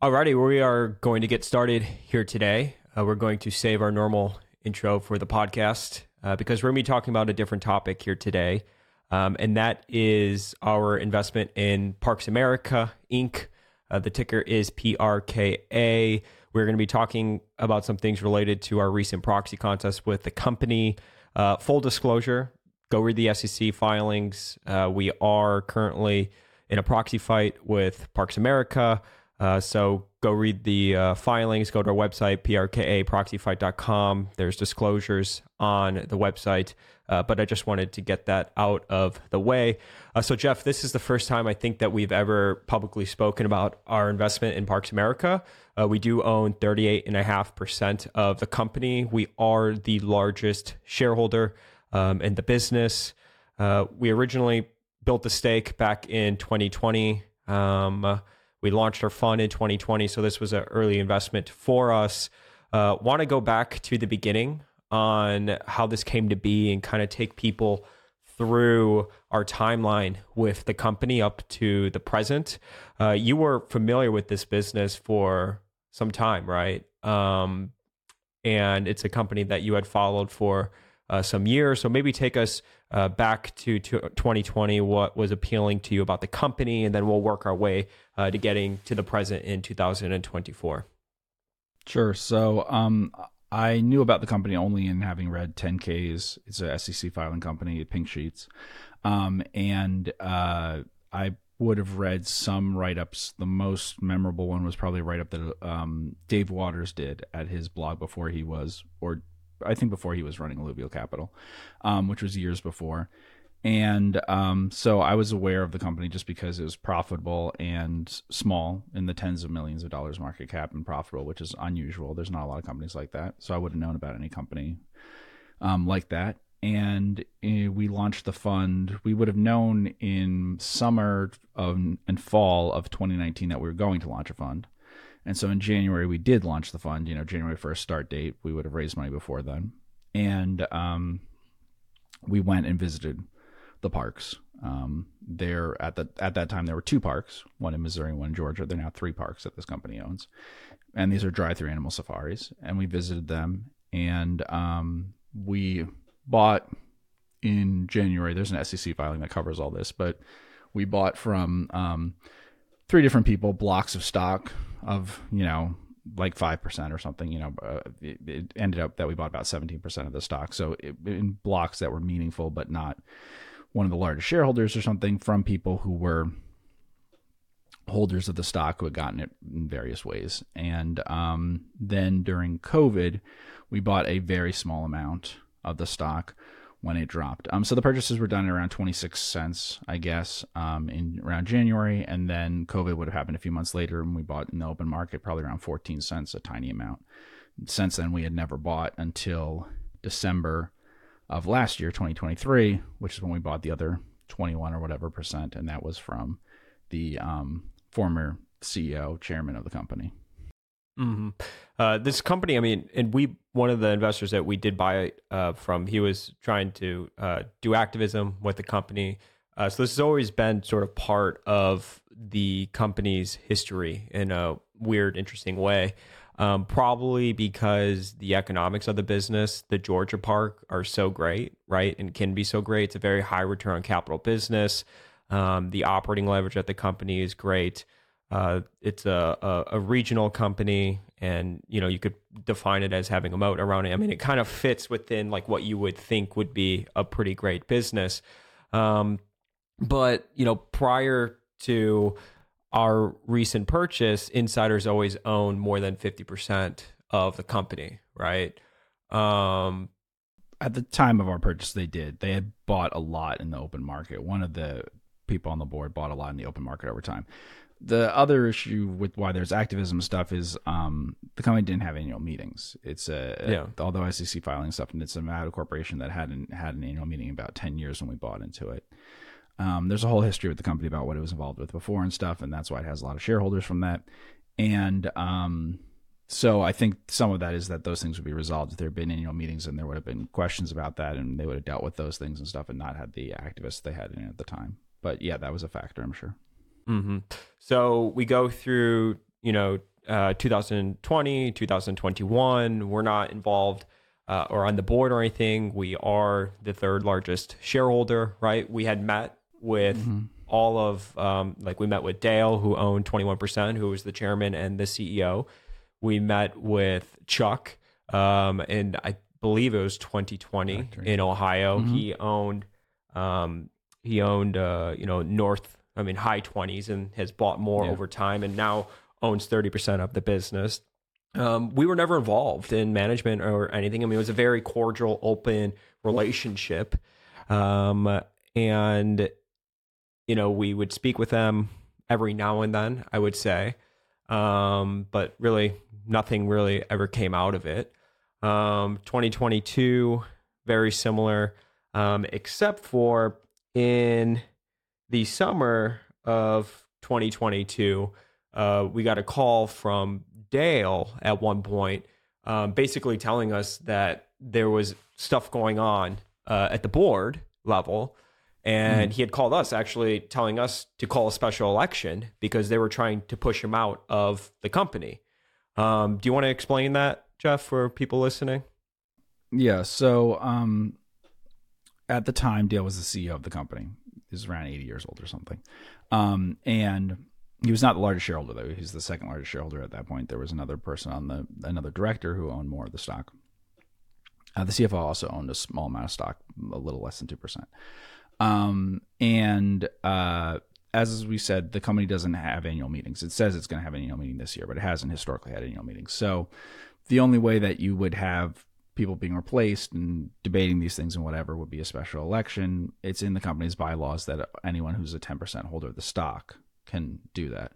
Alrighty, we are going to get started here today. Uh, we're going to save our normal intro for the podcast uh, because we're going to be talking about a different topic here today. Um, and that is our investment in Parks America Inc. Uh, the ticker is PRKA. We're going to be talking about some things related to our recent proxy contest with the company. Uh, full disclosure go read the SEC filings. Uh, we are currently in a proxy fight with Parks America. Uh, so go read the uh, filings, go to our website, prkaproxyfight.com. There's disclosures on the website. Uh, but I just wanted to get that out of the way. Uh, so, Jeff, this is the first time I think that we've ever publicly spoken about our investment in Parks America. Uh, we do own 38.5% of the company. We are the largest shareholder um, in the business. Uh, we originally built the stake back in 2020. Um, we launched our fund in 2020, so this was an early investment for us. Uh, Want to go back to the beginning on how this came to be and kind of take people through our timeline with the company up to the present. Uh, you were familiar with this business for some time, right? Um, and it's a company that you had followed for uh, some years. So maybe take us uh, back to, to 2020, what was appealing to you about the company, and then we'll work our way uh, to getting to the present in 2024. Sure. So um, I knew about the company only in having read 10Ks. It's a SEC filing company, Pink Sheets. Um, and uh, I would have read some write ups. The most memorable one was probably a write up that um, Dave Waters did at his blog before he was, or I think before he was running Alluvial Capital, um, which was years before. And um, so I was aware of the company just because it was profitable and small in the tens of millions of dollars market cap and profitable, which is unusual. There's not a lot of companies like that. So I would have known about any company um, like that. And uh, we launched the fund. We would have known in summer of, and fall of 2019 that we were going to launch a fund. And so in January, we did launch the fund, you know, January 1st start date. We would have raised money before then. And um, we went and visited the parks. Um, there at the at that time there were two parks, one in Missouri, one in Georgia. There are now three parks that this company owns, and these are drive-through animal safaris. And we visited them, and um, we bought in January. There's an SEC filing that covers all this, but we bought from um, three different people blocks of stock of you know like 5% or something you know uh, it, it, ended up that we bought about 17% of the stock so it, in blocks that were meaningful but not one of the largest shareholders or something from people who were holders of the stock who had gotten it in various ways and um, then during covid we bought a very small amount of the stock when it dropped. Um, so the purchases were done at around 26 cents, I guess, um, in around January, and then COVID would have happened a few months later, and we bought in the open market probably around 14 cents, a tiny amount. Since then, we had never bought until December of last year, 2023, which is when we bought the other 21 or whatever percent, and that was from the um, former CEO, chairman of the company. Mm-hmm. Uh, this company, I mean, and we, one of the investors that we did buy uh, from, he was trying to uh, do activism with the company. Uh, so this has always been sort of part of the company's history in a weird, interesting way. Um, probably because the economics of the business, the Georgia park, are so great, right? And can be so great. It's a very high return on capital business. Um, the operating leverage at the company is great. Uh, it's a, a, a regional company, and you know you could define it as having a moat around it. I mean, it kind of fits within like what you would think would be a pretty great business. Um, but you know, prior to our recent purchase, insiders always own more than fifty percent of the company, right? Um, at the time of our purchase, they did. They had bought a lot in the open market. One of the people on the board bought a lot in the open market over time the other issue with why there's activism stuff is um, the company didn't have annual meetings. It's a yeah. although SEC filing stuff, and it's a Nevada corporation that hadn't had an annual meeting in about ten years when we bought into it. Um, there's a whole history with the company about what it was involved with before and stuff, and that's why it has a lot of shareholders from that. And um, so I think some of that is that those things would be resolved if there had been annual meetings and there would have been questions about that, and they would have dealt with those things and stuff, and not had the activists they had in at the time. But yeah, that was a factor, I'm sure. Mm-hmm. So we go through you know, uh, 2020, 2021. We're not involved uh, or on the board or anything. We are the third largest shareholder, right? We had met with mm-hmm. all of, um, like, we met with Dale, who owned 21%, who was the chairman and the CEO. We met with Chuck, um, and I believe it was 2020 Factory. in Ohio. Mm-hmm. He owned, um, he owned, uh, you know, North, I mean, high 20s and has bought more yeah. over time and now owns 30% of the business. Um, we were never involved in management or anything. I mean, it was a very cordial, open relationship. Um, and, you know, we would speak with them every now and then, I would say. Um, but really, nothing really ever came out of it. Um, 2022, very similar, um, except for in the summer of 2022, uh, we got a call from Dale at one point, um, basically telling us that there was stuff going on uh, at the board level. And mm. he had called us actually telling us to call a special election because they were trying to push him out of the company. Um, do you want to explain that, Jeff, for people listening? Yeah. So um, at the time, Dale was the CEO of the company. He was around 80 years old or something. Um, and he was not the largest shareholder though. He's the second largest shareholder at that point. There was another person on the another director who owned more of the stock. Uh, the CFO also owned a small amount of stock, a little less than two percent. Um, and uh, as we said, the company doesn't have annual meetings. It says it's going to have an annual meeting this year, but it hasn't historically had annual meetings. So the only way that you would have people being replaced and debating these things and whatever would be a special election. It's in the company's bylaws that anyone who's a 10% holder of the stock can do that.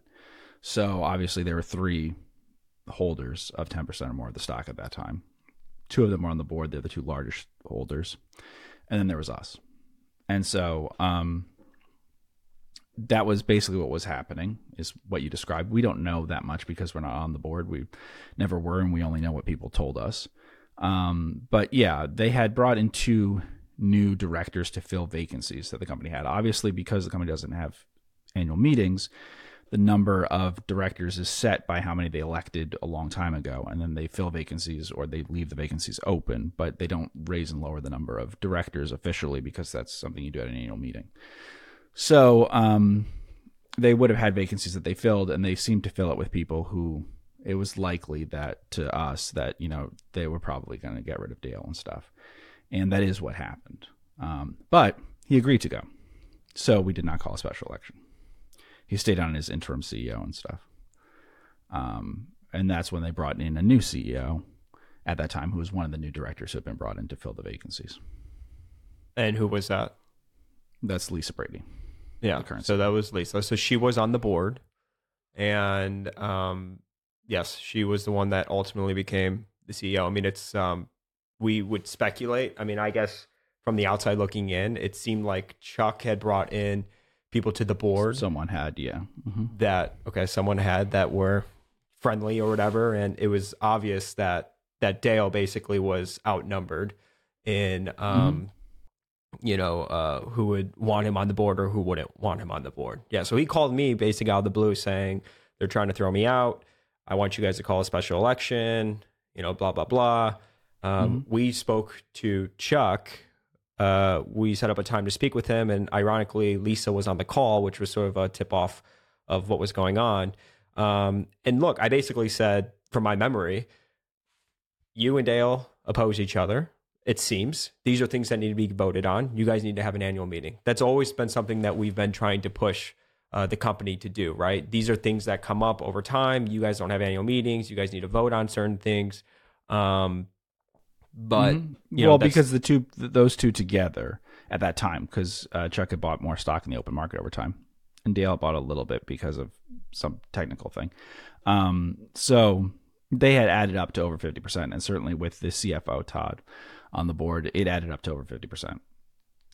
So obviously there were three holders of 10% or more of the stock at that time. Two of them were on the board. They're the two largest holders. And then there was us. And so um, that was basically what was happening is what you described. We don't know that much because we're not on the board. We never were, and we only know what people told us. Um, but yeah, they had brought in two new directors to fill vacancies that the company had. Obviously, because the company doesn't have annual meetings, the number of directors is set by how many they elected a long time ago, and then they fill vacancies or they leave the vacancies open, but they don't raise and lower the number of directors officially because that's something you do at an annual meeting. So um, they would have had vacancies that they filled, and they seemed to fill it with people who it was likely that to us that you know they were probably going to get rid of Dale and stuff, and that is what happened. Um, but he agreed to go, so we did not call a special election he stayed on as interim CEO and stuff. Um, and that's when they brought in a new CEO at that time, who was one of the new directors who had been brought in to fill the vacancies. And who was that? That's Lisa Brady. Yeah. So that was Lisa. So she was on the board, and um, yes, she was the one that ultimately became the CEO. I mean, it's um, we would speculate. I mean, I guess from the outside looking in, it seemed like Chuck had brought in people to the board. Someone had, yeah. Mm-hmm. That okay, someone had that were friendly or whatever, and it was obvious that that Dale basically was outnumbered in um mm-hmm. you know uh who would want him on the board or who wouldn't want him on the board. Yeah, so he called me basically out of the blue saying they're trying to throw me out. I want you guys to call a special election, you know, blah blah blah. Um, mm-hmm. We spoke to Chuck, uh, we set up a time to speak with him, and ironically, Lisa was on the call, which was sort of a tip off of what was going on. Um, and look, I basically said, from my memory, you and Dale oppose each other. It seems these are things that need to be voted on. You guys need to have an annual meeting. That's always been something that we've been trying to push uh, the company to do. Right? These are things that come up over time. You guys don't have annual meetings. You guys need to vote on certain things. Um, but mm-hmm. you know, well, because the two those two together at that time, because uh, Chuck had bought more stock in the open market over time, and Dale bought a little bit because of some technical thing. Um, so they had added up to over fifty percent, and certainly with the CFO Todd on the board, it added up to over fifty percent.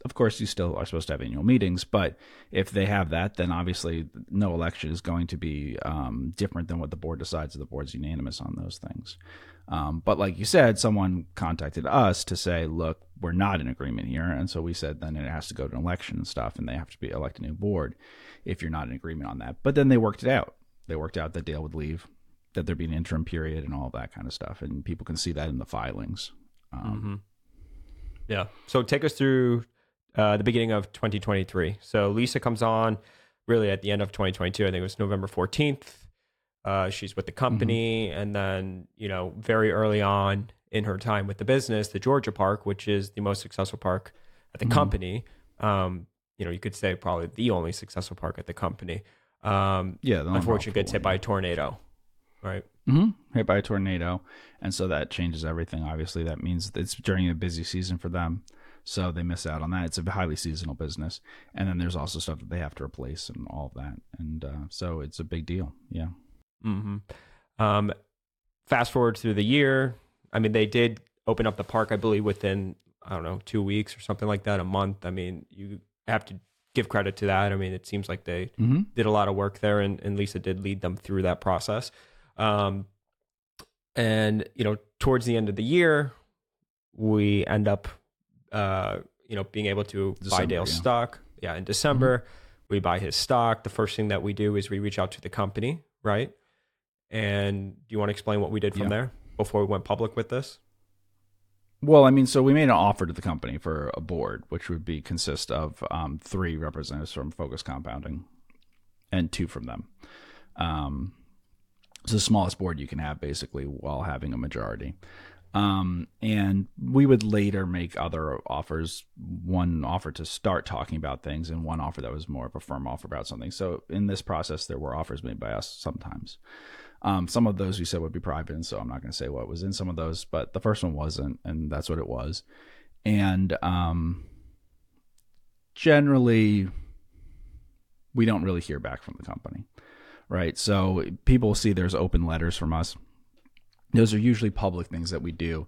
Of course, you still are supposed to have annual meetings, but if they have that, then obviously no election is going to be um, different than what the board decides. If The board's unanimous on those things. Um, but like you said, someone contacted us to say, look, we're not in agreement here. And so we said, then it has to go to an election and stuff, and they have to be elect a new board if you're not in agreement on that. But then they worked it out. they worked out that Dale would leave, that there'd be an interim period and all that kind of stuff, and people can see that in the filings. Um, Mm-hmm. Yeah. So take us through uh, the beginning of 2023. So Lisa comes on really at the end of 2022. I think it was November 14th. Uh, she's with the company, and then you know very early on in her time with the business, the Georgia Park, which is the most successful park at the Mhm. company. Um, you know, you could say probably the only successful park at the company. Um, Yeah, unfortunately, gets hit by a tornado. Right. hmm hit by a tornado, and so that changes everything. Obviously, that means it's during a busy season for them, so they miss out on that. It's a highly seasonal business, and then there's also stuff that they have to replace and all of that, and uh, so it's a big deal. Yeah. hmm Um, fast forward through the year. I mean, they did open up the park, I believe, within I don't know two weeks or something like that, a month. I mean, you have to give credit to that. I mean, it seems like they Mm-hmm. did a lot of work there, and, and Lisa did lead them through that process. Um, and you know, towards the end of the year, we end up, uh, you know, being able to buy December, Dale's yeah. Mm-hmm. stock. Yeah, in December, we buy his stock. The first thing that we do is we reach out to the company, right? And do you want to explain what we did from Yeah. there before we went public with this? Well, I mean, so we made an offer to the company for a board, which would be consist of um, three representatives from Focused Compounding and two from them. Um, it's the smallest board you can have, basically, while having a majority. Um, and we would later make other offers. One offer to start talking about things, and one offer that was more of a firm offer about something. So in this process, there were offers made by us sometimes. Um, some of those we said would be private, and so I'm not going to say what was in some of those, but the first one wasn't, and that's what it was. And um, generally, we don't really hear back from the company, right? So people see there's open letters from us. Those are usually public things that we do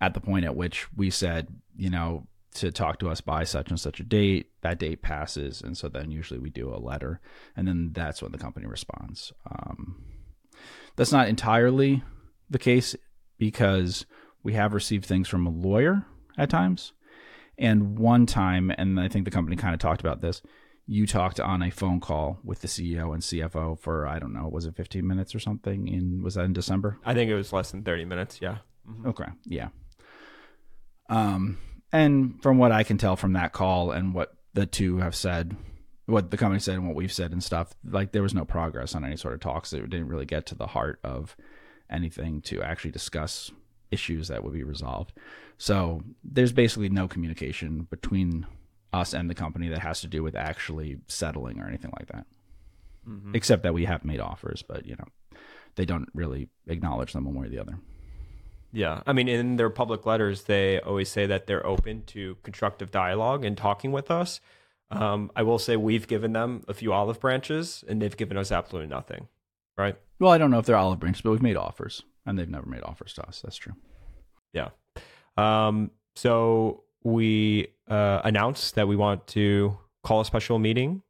at the point at which we said, you know, to talk to us by such and such a date. That date passes, and so then usually we do a letter, and then that's when the company responds. Um, that's not entirely the case because we have received things from a lawyer at times. And one time, and I think the company kind of talked about this, you talked on a phone call with the CEO and CFO for, I don't know, was it 15 minutes or something? In Was that in December? I think it was less than 30 minutes. Yeah. Mhm. Okay, yeah. Um, and from what I can tell from that call and what the two have said, what the company said and what we've said and stuff, like there was no progress on any sort of talks. It didn't really get to the heart of anything to actually discuss issues that would be resolved. So there's basically no communication between us and the company that has to do with actually settling or anything like that. Mhm. Except that we have made offers, but you know, they don't really acknowledge them one way or the other. Yeah. I mean, in their public letters, they always say that they're open to constructive dialogue and talking with us. Um, I will say we've given them a few olive branches and they've given us absolutely nothing. Right. Well, I don't know if they're olive branches, but we've made offers, and they've never made offers to us. That's true. Yeah. Um, so we uh, announced that we want to call a special meeting,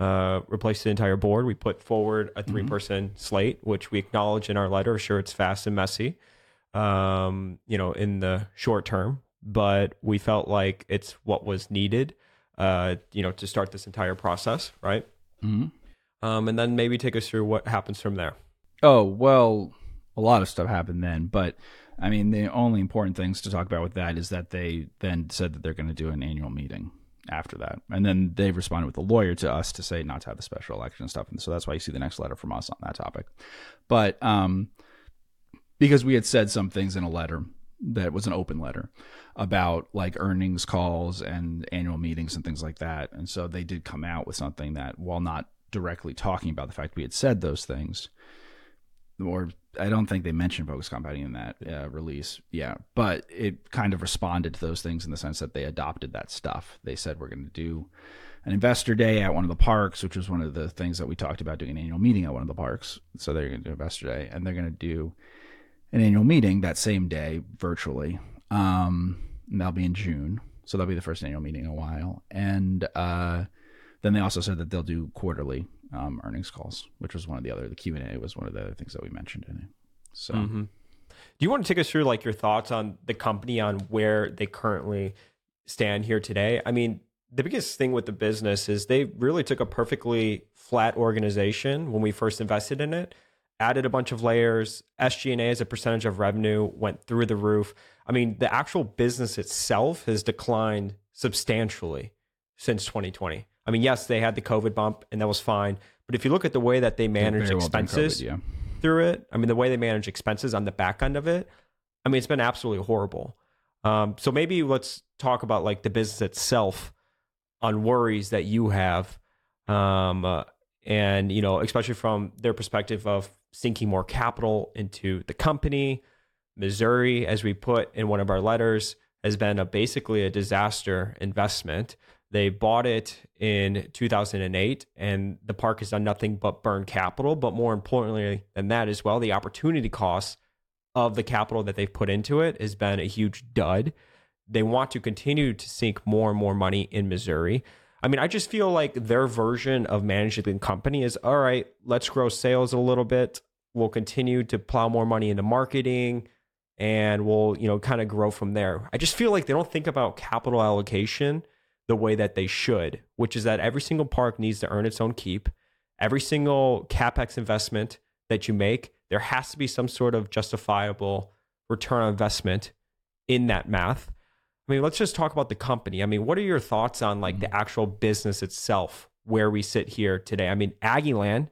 uh, replace the entire board. We put forward a three person slate, which we acknowledge in our letter. Sure, it's fast and messy, um, you know, in the short term, but we felt like it's what was needed, uh, you know, to start this entire process, right? Mm-hmm. Um, and then maybe take us through what happens from there. Oh well, a lot of stuff happened then, but I mean, the only important things to talk about with that is that they then said that they're going to do an annual meeting after that, and then they responded with a lawyer to us to say not to have the special election and stuff, and so that's why you see the next letter from us on that topic. But um, because we had said some things in a letter that was an open letter about like earnings calls and annual meetings and things like that. And so they did come out with something that, while not directly talking about the fact we had said those things, or I don't think they mentioned Focused Compounding in that uh, release. Yeah, but it kind of responded to those things in the sense that they adopted that stuff. They said we're going to do an investor day at one of the parks, which was one of the things that we talked about doing an annual meeting at one of the parks. So they're going to do investor day, and they're going to do an annual meeting that same day virtually. Um, and that'll be in June. So that'll be the first annual meeting in a while. And uh, then they also said that they'll do quarterly um, earnings calls, which was one of the other. The Q and A was one of the other things that we mentioned in it. So Mm-hmm. Do you want to take us through like your thoughts on the company on where they currently stand here today? I mean, the biggest thing with the business is they really took a perfectly flat organization when we first invested in it, added a bunch of layers. SG&A as a percentage of revenue went through the roof. I mean, the actual business itself has declined substantially since 2020. I mean, yes, they had the COVID bump and that was fine. But if you look at the way that they manage well expenses COVID, yeah. through it, I mean, the way they manage expenses on the back end of it, I mean, it's been absolutely horrible. Um, so maybe let's talk about like the business itself on worries that you have. Um, uh, and, you know, especially from their perspective of sinking more capital into the company. Missouri, as we put in one of our letters, has been a basically a disaster investment. They bought it in 2008, and the park has done nothing but burn capital. But more importantly than that, as well, the opportunity cost of the capital that they've put into it has been a huge dud. They want to continue to sink more and more money in Missouri. I mean, I just feel like their version of managing the company is all right, let's grow sales a little bit. We'll continue to plow more money into marketing and we'll, you know, kind of grow from there. I just feel like they don't think about capital allocation the way that they should, which is that every single park needs to earn its own keep. Every single capex investment that you make, there has to be some sort of justifiable return on investment in that math. I mean, let's just talk about the company. I mean, what are your thoughts on like the mm-hmm. actual business itself, where we sit here today? I mean, Aggieland,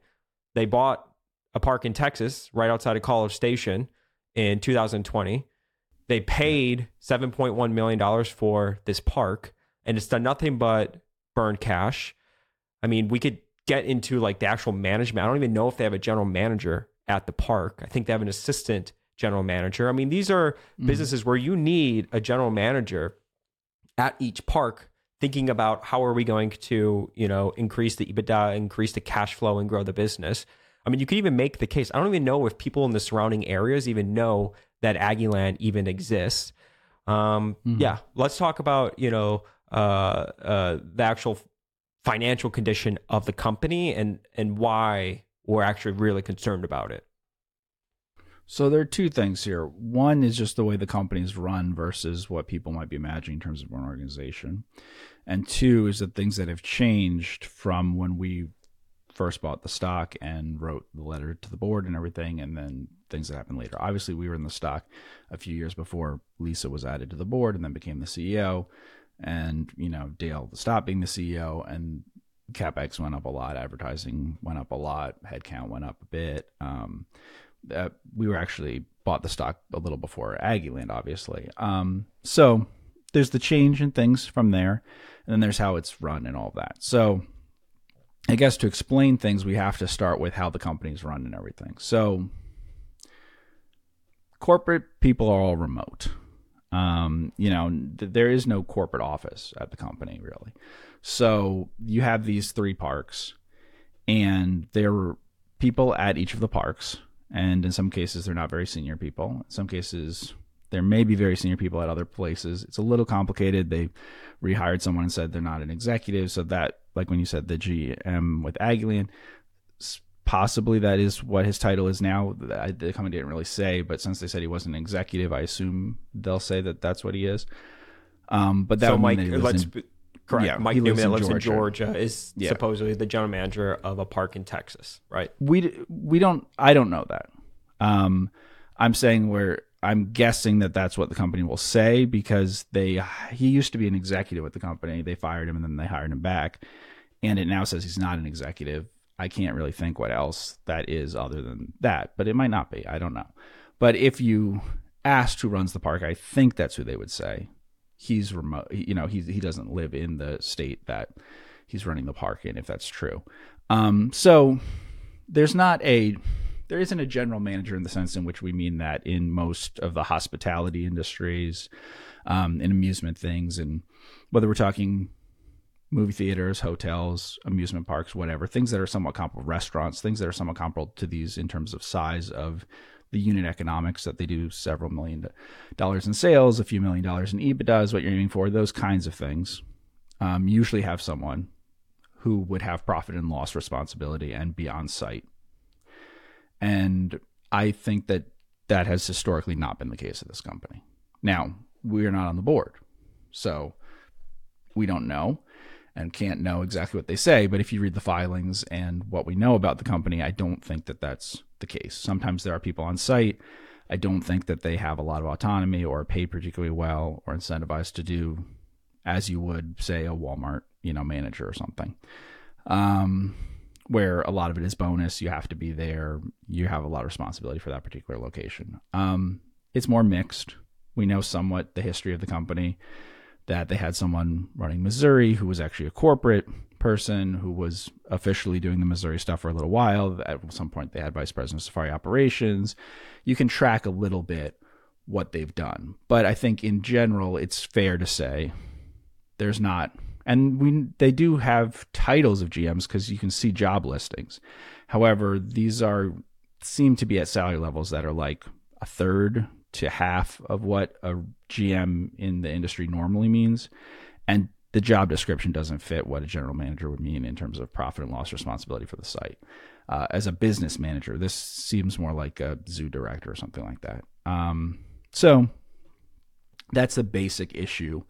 they bought a park in Texas right outside of College Station in 2020. They paid $7.1 million for this park and it's done nothing but burn cash. I mean, we could get into like the actual management. I don't even know if they have a general manager at the park. I think they have an assistant general manager. I mean, these are mm. businesses where you need a general manager at each park thinking about how are we going to, you know, increase the EBITDA, increase the cash flow and grow the business. I mean, you could even make the case. I don't even know if people in the surrounding areas even know that Aggieland even exists. Um, mm-hmm. Yeah, let's talk about, you know, uh, uh, the actual financial condition of the company and and why we're actually really concerned about it. So there are two things here. One is just the way the company's run versus what people might be imagining in terms of an organization. And two is the things that have changed from when we first bought the stock and wrote the letter to the board and everything, and then things that happened later. Obviously, we were in the stock a few years before Lisa was added to the board and then became the CEO and you know Dale stopped being the CEO, and capex went up a lot, advertising went up a lot, headcount went up a bit. Um, that we were actually bought the stock a little before Aggieland, obviously. Um, so there's the change in things from there, and then there's how it's run and all of that. So I guess to explain things, we have to start with how the company's run and everything. So corporate people are all remote. Um, you know, th- there is no corporate office at the company really. So you have these three parks, and there are people at each of the parks. And in some cases, they're not very senior people. In some cases, there may be very senior people at other places. It's a little complicated. They rehired someone and said they're not an executive. So that, like when you said the GM with Aggieland, possibly that is what his title is now. The company didn't really say, but since they said he wasn't an executive, I assume they'll say that that's what he is. Um, but that so Mike, let's in, correct. Yeah, Mike Newman lives Georgia. in Georgia is yeah. supposedly the general manager of a park in Texas, right? We we don't. I don't know that. Um, I'm saying where I'm guessing that that's what the company will say because they he used to be an executive with the company. They fired him and then they hired him back, and it now says he's not an executive I can't really think what else that is other than that, but it might not be. I don't know. But if you asked who runs the park, I think that's who they would say. He's remote. You know, he he doesn't live in the state that he's running the park in. If that's true, um, so there's not a there isn't a general manager in the sense in which we mean that in most of the hospitality industries, um, and amusement things, and whether we're talking movie theaters, hotels, amusement parks, whatever, things that are somewhat comparable, restaurants, things that are somewhat comparable to these in terms of size of the unit economics that they do several million dollars in sales, a few million dollars in EBITDA is what you're aiming for, those kinds of things um, usually have someone who would have profit and loss responsibility and be on site. And I think that that has historically not been the case of this company. Now, we are not on the board. So we don't know. And can't know exactly what they say. But if you read the filings and what we know about the company, I don't think that that's the case. Sometimes there are people on site. I don't think that they have a lot of autonomy or are paid particularly well or incentivized to do as you would say a Walmart, you know, manager or something. Um, where a lot of it is bonus, you have to be there, you have a lot of responsibility for that particular location. Um, it's more mixed. We know somewhat the history of the company that they had someone running Missouri who was actually a corporate person who was officially doing the Missouri stuff for a little while. At some point, they had vice president of safari operations. You can track a little bit what they've done, but I think in general, it's fair to say there's not. And we they do have titles of GMs because you can see job listings. However, these are seem to be at salary levels that are like a third to half of what a GM in the industry normally means. And the job description doesn't fit what a general manager would mean in terms of profit and loss responsibility for the site. Uh, as a business manager, this seems more like a zoo director or something like that. Um, so that's the basic issue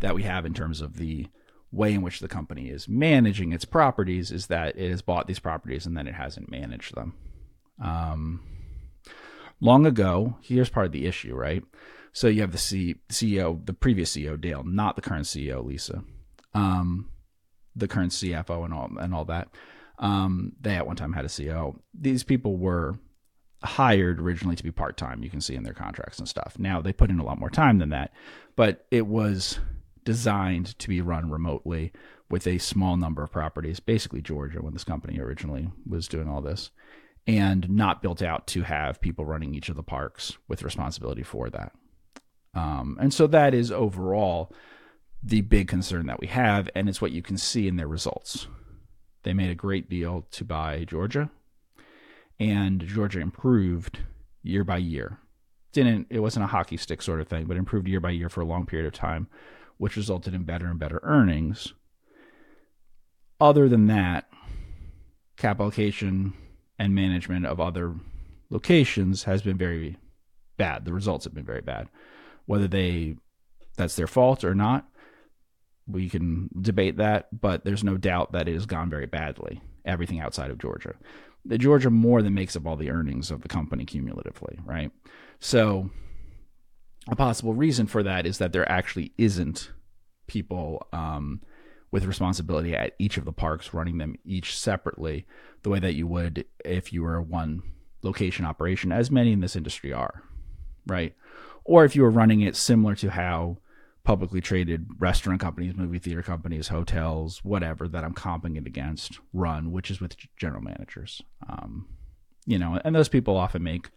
that we have in terms of the way in which the company is managing its properties is that it has bought these properties and then it hasn't managed them. Um, long ago, here's part of the issue, right? So you have the C- CEO, the previous CEO, Dale, not the current CEO, Lisa, um, the current CFO, and all and all that. Um, they at one time had a CEO. These people were hired originally to be part time. You can see in their contracts and stuff. Now they put in a lot more time than that, but it was designed to be run remotely with a small number of properties, basically Georgia, when this company originally was doing all this and not built out to have people running each of the parks with responsibility for that. Um, and so that is overall the big concern that we have, and it's what you can see in their results. They made a great deal to buy Georgia, and Georgia improved year by year. Didn't it wasn't a hockey stick sort of thing, but improved year by year for a long period of time, which resulted in better and better earnings. Other than that, cap allocation and management of other locations has been very bad. The results have been very bad. Whether they that's their fault or not, we can debate that, but there's no doubt that it has gone very badly. Everything outside of Georgia. The Georgia more than makes up all the earnings of the company cumulatively, right? So a possible reason for that is that there actually isn't people um, with responsibility at each of the parks, running them each separately, the way that you would if you were a one location operation, as many in this industry are, right? Or if you were running it similar to how publicly traded restaurant companies, movie theater companies, hotels, whatever that I'm comping it against run, which is with general managers. Um, you know, and those people often make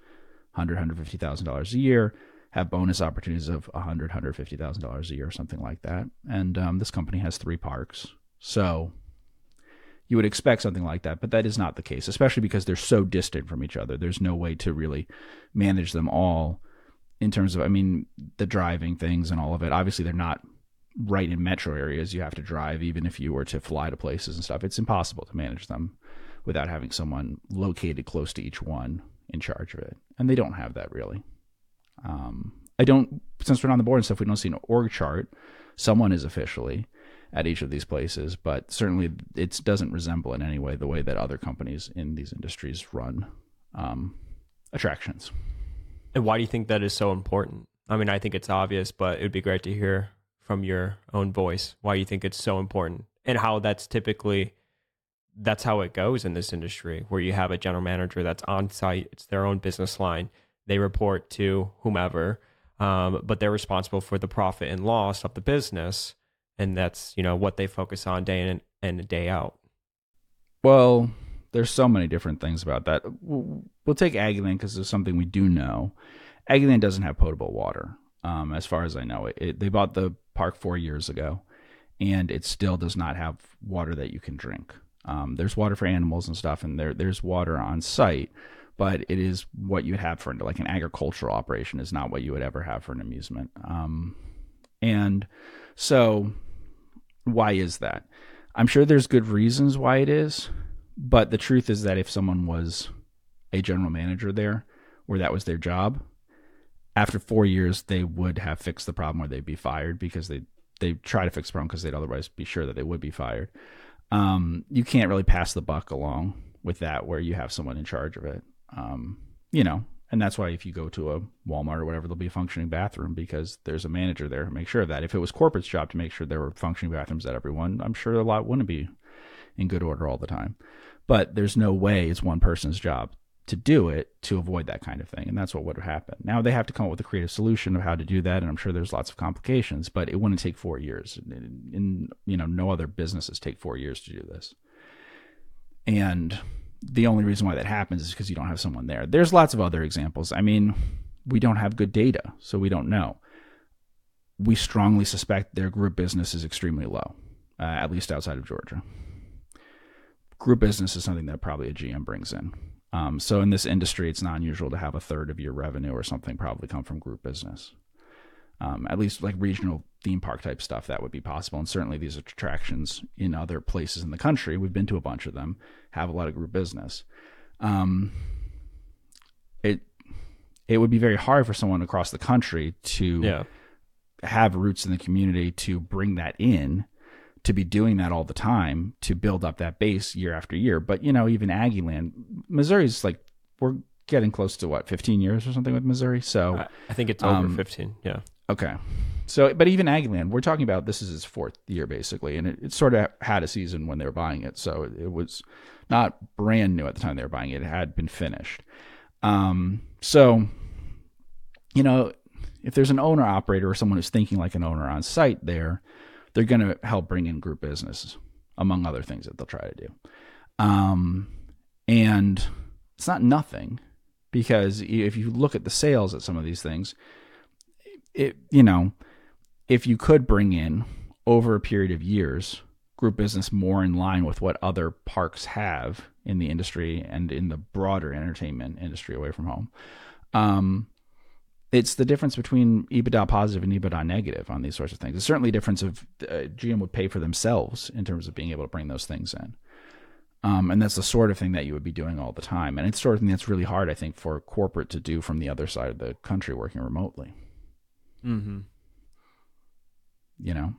hundred, hundred fifty thousand dollars a year have bonus opportunities of a hundred, hundred fifty thousand dollars a year, or something like that. And um, this company has three parks, so you would expect something like that, but that is not the case, especially because they're so distant from each other. There's no way to really manage them all in terms of, I mean, the driving things and all of it. Obviously, they're not right in metro areas. You have to drive, even if you were to fly to places and stuff. It's impossible to manage them without having someone located close to each one in charge of it. And they don't have that really. Um, I don't, since we're not on the board and stuff, we don't see an org chart. Someone is officially at each of these places, but certainly it doesn't resemble in any way the way that other companies in these industries run um, attractions. And why do you think that is so important? I mean, I think it's obvious, but it would be great to hear from your own voice why you think it's so important and how that's typically that's how it goes in this industry where you have a general manager that's on site it's their own business line they report to whomever, um, but they're responsible for the profit and loss of the business, and that's you know what they focus on day in and day out. Well, there's so many different things about that. We'll, we'll take Aggieland because it's something we do know. Aggieland doesn't have potable water, um, as far as I know. It, it, they bought the park four years ago, and it still does not have water that you can drink. Um, there's water for animals and stuff, and there there's water on site, but it is what you would have for like an agricultural operation is not what you would ever have for an amusement. Um, and so, why is that? I'm sure there's good reasons why it is, but the truth is that if someone was a general manager there, where that was their job, after four years they would have fixed the problem, or they'd be fired because they they try to fix the problem because they'd otherwise be sure that they would be fired. Um, you can't really pass the buck along with that where you have someone in charge of it. Um, you know, and that's why if you go to a Walmart or whatever, there'll be a functioning bathroom because there's a manager there to make sure of that. If it was corporate's job to make sure there were functioning bathrooms at everyone, I'm sure a lot wouldn't be in good order all the time. But there's no way it's one person's job to do it to avoid that kind of thing. And that's what would happen. Now they have to come up with a creative solution of how to do that. And I'm sure there's lots of complications, but it wouldn't take four years. In you know, no other businesses take four years to do this. And the only reason why that happens is because you don't have someone there. There's lots of other examples. I mean, we don't have good data, so we don't know. We strongly suspect their group business is extremely low, uh, at least outside of Georgia. Group business is something that probably a GM brings in. Um, so in this industry, it's not unusual to have a third of your revenue or something probably come from group business. Um, at least like regional theme park type stuff, that would be possible. And certainly these attractions in other places in the country, we've been to a bunch of them, have a lot of group business. Um, it it would be very hard for someone across the country to Yeah. have roots in the community to bring that in to be doing that all the time to build up that base year after year. But you know even aggieland missouri's like we're getting close to what 15 years or something with missouri? So I, think it's over Um, 15. Yeah. okay. So but even aggieland we're talking about this is its fourth year basically and it, it sort of had a season when they were buying it. So it, it was not brand new at the time they were buying it. It had been finished. Um so you know if there's an owner operator or someone who's thinking like an owner on site there they're going to help bring in group business among other things that they'll try to do. Um and it's not nothing because if you look at the sales at some of these things it you know if you could bring in over a period of years group business more in line with what other parks have in the industry and in the broader entertainment industry away from home um it's the difference between EBITDA positive and EBITDA negative on these sorts of things. It's certainly a difference of uh, GM would pay for themselves in terms of being able to bring those things in. Um, and that's the sort of thing that you would be doing all the time. And it's sort of thing that's really hard, I think, for corporate to do from the other side of the country working remotely. Mm-hmm. You know,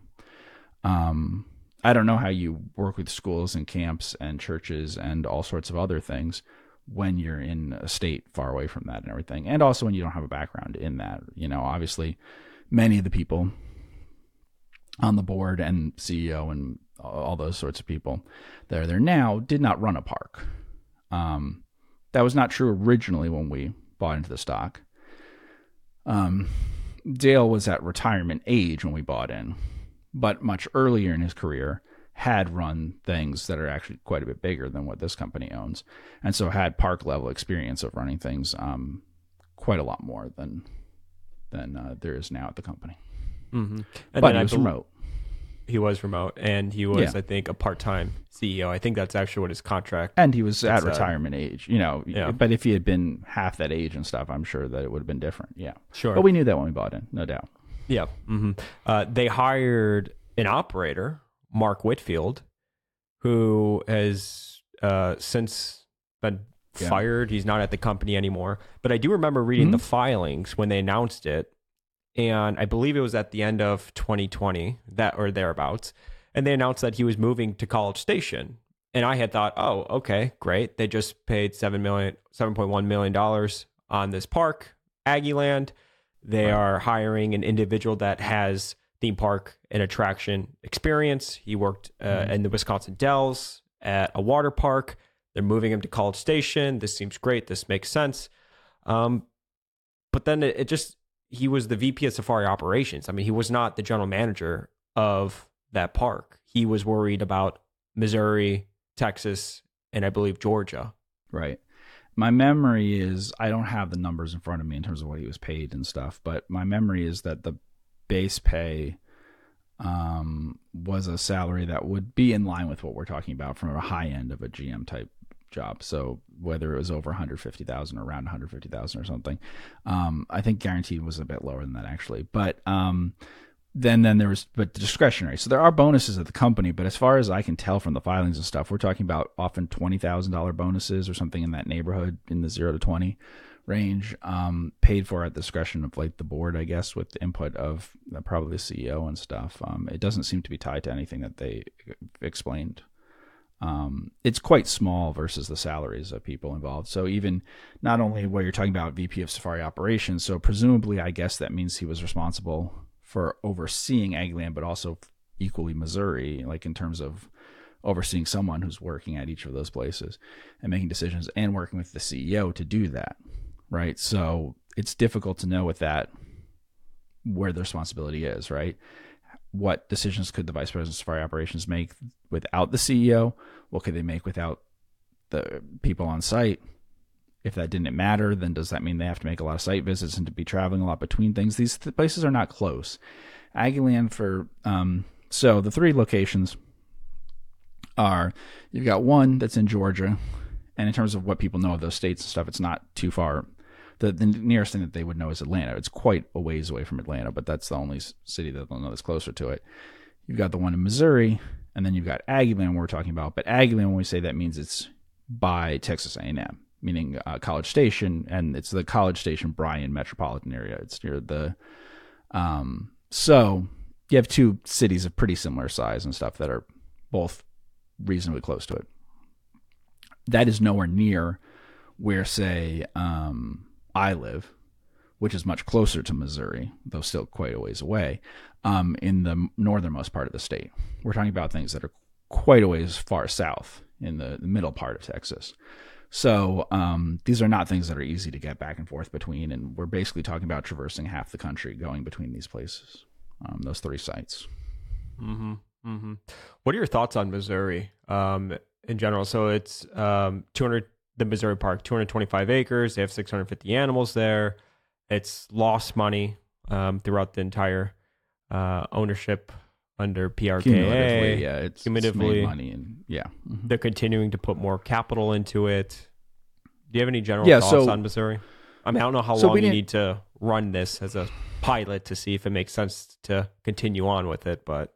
um, I don't know how you work with schools and camps and churches and all sorts of other things when you're in a state far away from that and everything. And also when you don't have a background in that. You know, obviously, many of the people on the board and CEO and all those sorts of people that are there now did not run a park. Um, that was not true originally when we bought into the stock. Um, Dale was at retirement age when we bought in, but much earlier in his career had run things that are actually quite a bit bigger than what this company owns, and so had park level experience of running things um, quite a lot more than than uh, there is now at the company. Mm-hmm. And but then he was bel- remote. He was remote, and he was, Yeah. I think, a part-time CEO. I think that's actually what his contract. and he was at retirement age, you know. Yeah. But if he had been half that age and stuff, I'm sure that it would have been different. Yeah, Sure. but we knew that when we bought in, no doubt. Yeah. hmm Uh, they hired an operator, Mark Whitfield, who has uh, since been Yeah. fired. He's not at the company anymore. But I do remember reading Mhm. the filings when they announced it, and I believe it was at the end of 2020 that or thereabouts, and they announced that he was moving to College Station. And I had thought, oh, okay, great. They just paid seven million, seven point one million dollars on this park, Aggieland. They Right. are hiring an individual that has theme park and attraction experience. He worked uh, Mhm. in the Wisconsin Dells at a water park. They're moving him to College Station. This seems great. This makes sense. Um, but then it, it just he was the VP of Safari Operations. I mean, he was not the general manager of that park. He was worried about Missouri, Texas, and I believe Georgia. Right. My memory is I don't have the numbers in front of me in terms of what he was paid and stuff, but my memory is that the base pay um, was a salary that would be in line with what we're talking about from a high end of a GM type job. So whether it was over 150,000 or around 150,000 or something, um, I think guaranteed was a bit lower than that actually. But um, then then there was but discretionary. So there are bonuses at the company, but as far as I can tell from the filings and stuff, we're talking about often twenty thousand dollar bonuses or something in that neighborhood in the zero to twenty range, um, paid for at the discretion of like the board, I guess, with the input of probably the CEO and stuff. Um, it doesn't seem to be tied to anything that they explained. Um, it's quite small versus the salaries of people involved. So even not only where you're talking about VP of Safari Operations, so presumably, I guess that means he was responsible for overseeing Aggieland, but also equally Missouri, like in terms of overseeing someone who's working at each of those places and making decisions and working with the CEO to do that right? So it's difficult to know with that where the responsibility is, right? What decisions could the vice president of safari operations make without the CEO? What could they make without the people on site? If that didn't matter, then does that mean they have to make a lot of site visits and to be traveling a lot between things? These th- places are not close. Aggieland for um, so the three locations are you've got one that's in Georgia, and in terms of what people know of those states and stuff, it's not too far the, the nearest thing that they would know is Atlanta. It's quite a ways away from Atlanta, but that's the only city that they'll know that's closer to it. You've got the one in Missouri, and then you've got Aggieland we're talking about. But Aggieland, when we say that, means it's by Texas A&M, meaning uh, College Station, and it's the College Station Bryan metropolitan area. It's near the, um, so you have two cities of pretty similar size and stuff that are both reasonably close to it. That is nowhere near where, say, um, I live, which is much closer to Missouri, though still quite a ways away, um, in the northernmost part of the state. We're talking about things that are quite a ways far south in the, the middle part of Texas. So um, these are not things that are easy to get back and forth between, and we're basically talking about traversing half the country going between these places, um, those three sites. Mm-hmm. Mm-hmm. What are your thoughts on Missouri um, in general? So it's um, 200 the Missouri Park, 225 acres. They have 650 animals there. It's lost money um, throughout the entire uh, ownership under PRKA. Cumulatively, yeah, it's cumulatively it's money, and yeah, mm-hmm. they're continuing to put more capital into it. Do you have any general yeah, thoughts so, on Missouri? I mean, I don't know how so long you need to run this as a pilot to see if it makes sense to continue on with it, but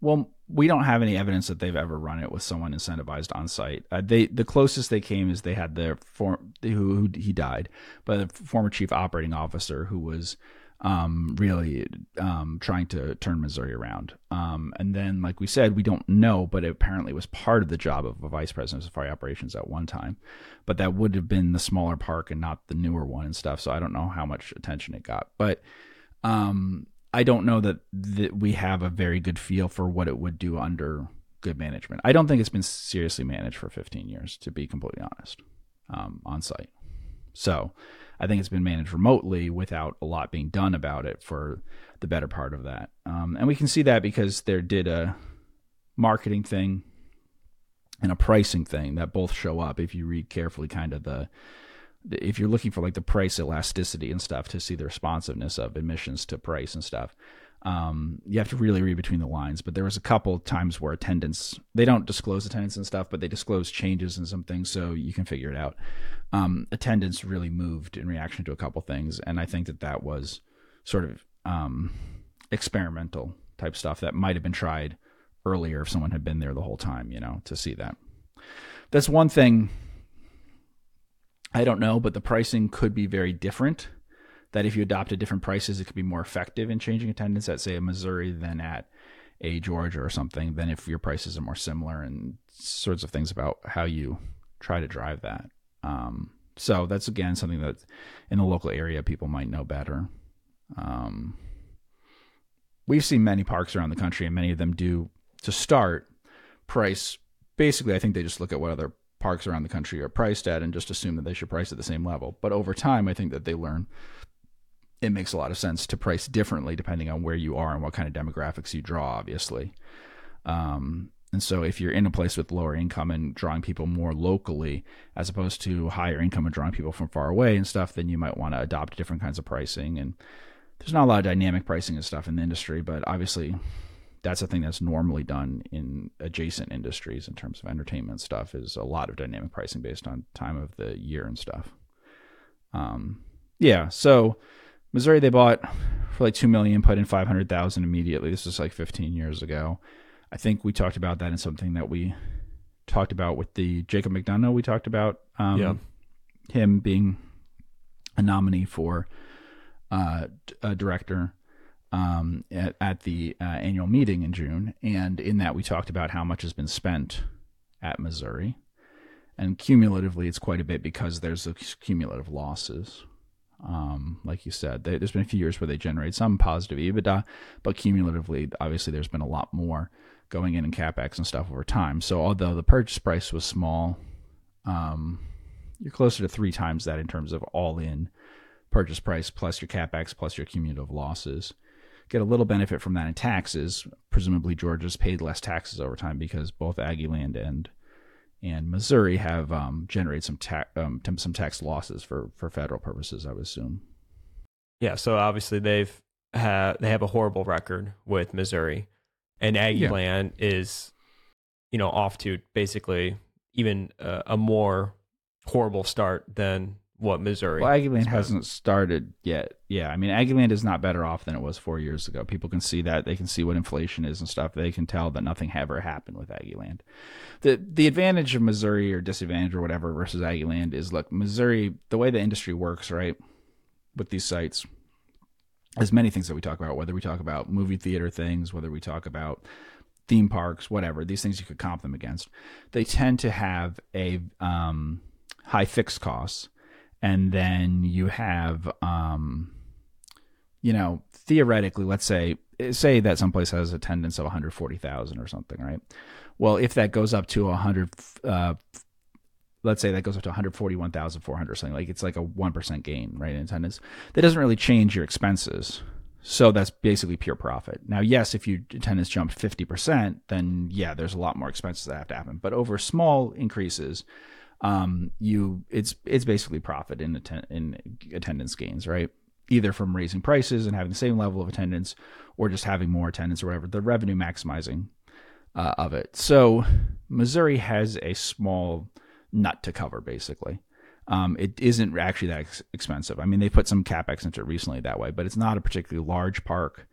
well, we don't have any evidence that they've ever run it with someone incentivized on site. Uh, they the closest they came is they had their form who, who he died, but the former chief operating officer who was um, really um, trying to turn Missouri around. Um, and then, like we said, we don't know, but it apparently was part of the job of a vice president of safari operations at one time. But that would have been the smaller park and not the newer one and stuff. So I don't know how much attention it got, but um, I don't know that, that we have a very good feel for what it would do under good management. I don't think it's been seriously managed for 15 years, to be completely honest, um, on site. So I think it's been managed remotely without a lot being done about it for the better part of that. Um, and we can see that because there did a marketing thing and a pricing thing that both show up if you read carefully kind of the if you're looking for like the price elasticity and stuff to see the responsiveness of admissions to price and stuff um, you have to really read between the lines. But there was a couple times where attendance they don't disclose attendance and stuff but they disclose changes and some things so you can figure it out. Um, attendance really moved in reaction to a couple things and i think that that was sort of um, experimental type stuff that might have been tried earlier if someone had been there the whole time you know to see that. That's one thing I don't know, but the pricing could be very different. That if you adopted different prices, it could be more effective in changing attendance at, say, a Missouri than at a Georgia or something, than if your prices are more similar and sorts of things about how you try to drive that. Um, so that's again something that in the local area people might know better. Um, we've seen many parks around the country, and many of them do to start price. Basically, I think they just look at what other parks around the country are priced at and just assume that they should price at the same level. But over time, I think that they learn it makes a lot of sense to price differently depending on where you are and what kind of demographics you draw, obviously. Um, and so if you're in a place with lower income and drawing people more locally as opposed to higher income and drawing people from far away and stuff, then you might want to adopt different kinds of pricing. And there's not a lot of dynamic pricing and stuff in the industry, but obviously that's a thing that's normally done in adjacent industries in terms of entertainment stuff is a lot of dynamic pricing based on time of the year and stuff. Um, yeah, so Missouri they bought for like two million, put in five hundred thousand immediately. This was like fifteen years ago. I think we talked about that in something that we talked about with the Jacob McDonough. We talked about um, yeah. him being a nominee for uh, a director um, at, at, the uh, annual meeting in June, and in that we talked about how much has been spent at Missouri, and cumulatively it's quite a bit because there's cumulative losses. Um, like you said, they, there's been a few years where they generate some positive EBITDA, but cumulatively, obviously, there's been a lot more going in in capex and stuff over time. So although the purchase price was small, um, you're closer to three times that in terms of all in purchase price plus your capex plus your cumulative losses. Get a little benefit from that in taxes. Presumably, Georgia's paid less taxes over time because both Aggieland and and Missouri have um, generated some tax um, some tax losses for for federal purposes. I would assume. Yeah. So obviously they've ha- they have a horrible record with Missouri and Aggieland yeah. is, you know, off to basically even uh, a more horrible start than what Missouri. Well, Aggieland hasn't started yet. Yeah, I mean, Aggieland is not better off than it was four years ago. People can see that. They can see what inflation is and stuff. They can tell that nothing ever happened with Aggieland. the The advantage of Missouri or disadvantage or whatever versus Aggieland is look, Missouri. The way the industry works, right, with these sites, as many things that we talk about, whether we talk about movie theater things, whether we talk about theme parks, whatever, these things you could comp them against, they tend to have a um, high fixed costs. And then you have, um, you know, theoretically, let's say, say that someplace has attendance of 140,000 or something, right? Well, if that goes up to 100, uh, let's say that goes up to 141,400 or something like it's like a 1% gain right in attendance. That doesn't really change your expenses. So that's basically pure profit. Now yes if your attendance jumped 50% then yeah there's a lot more expenses that have to happen. But over small increases um, you it's it's basically profit in atten- in attendance gains right either from raising prices and having the same level of attendance or just having more attendance or whatever the revenue maximizing uh, of it so missouri has a small nut to cover, basically. Um, it isn't actually that ex- expensive. I mean, they put some capex into it recently that way, but it's not a particularly large park.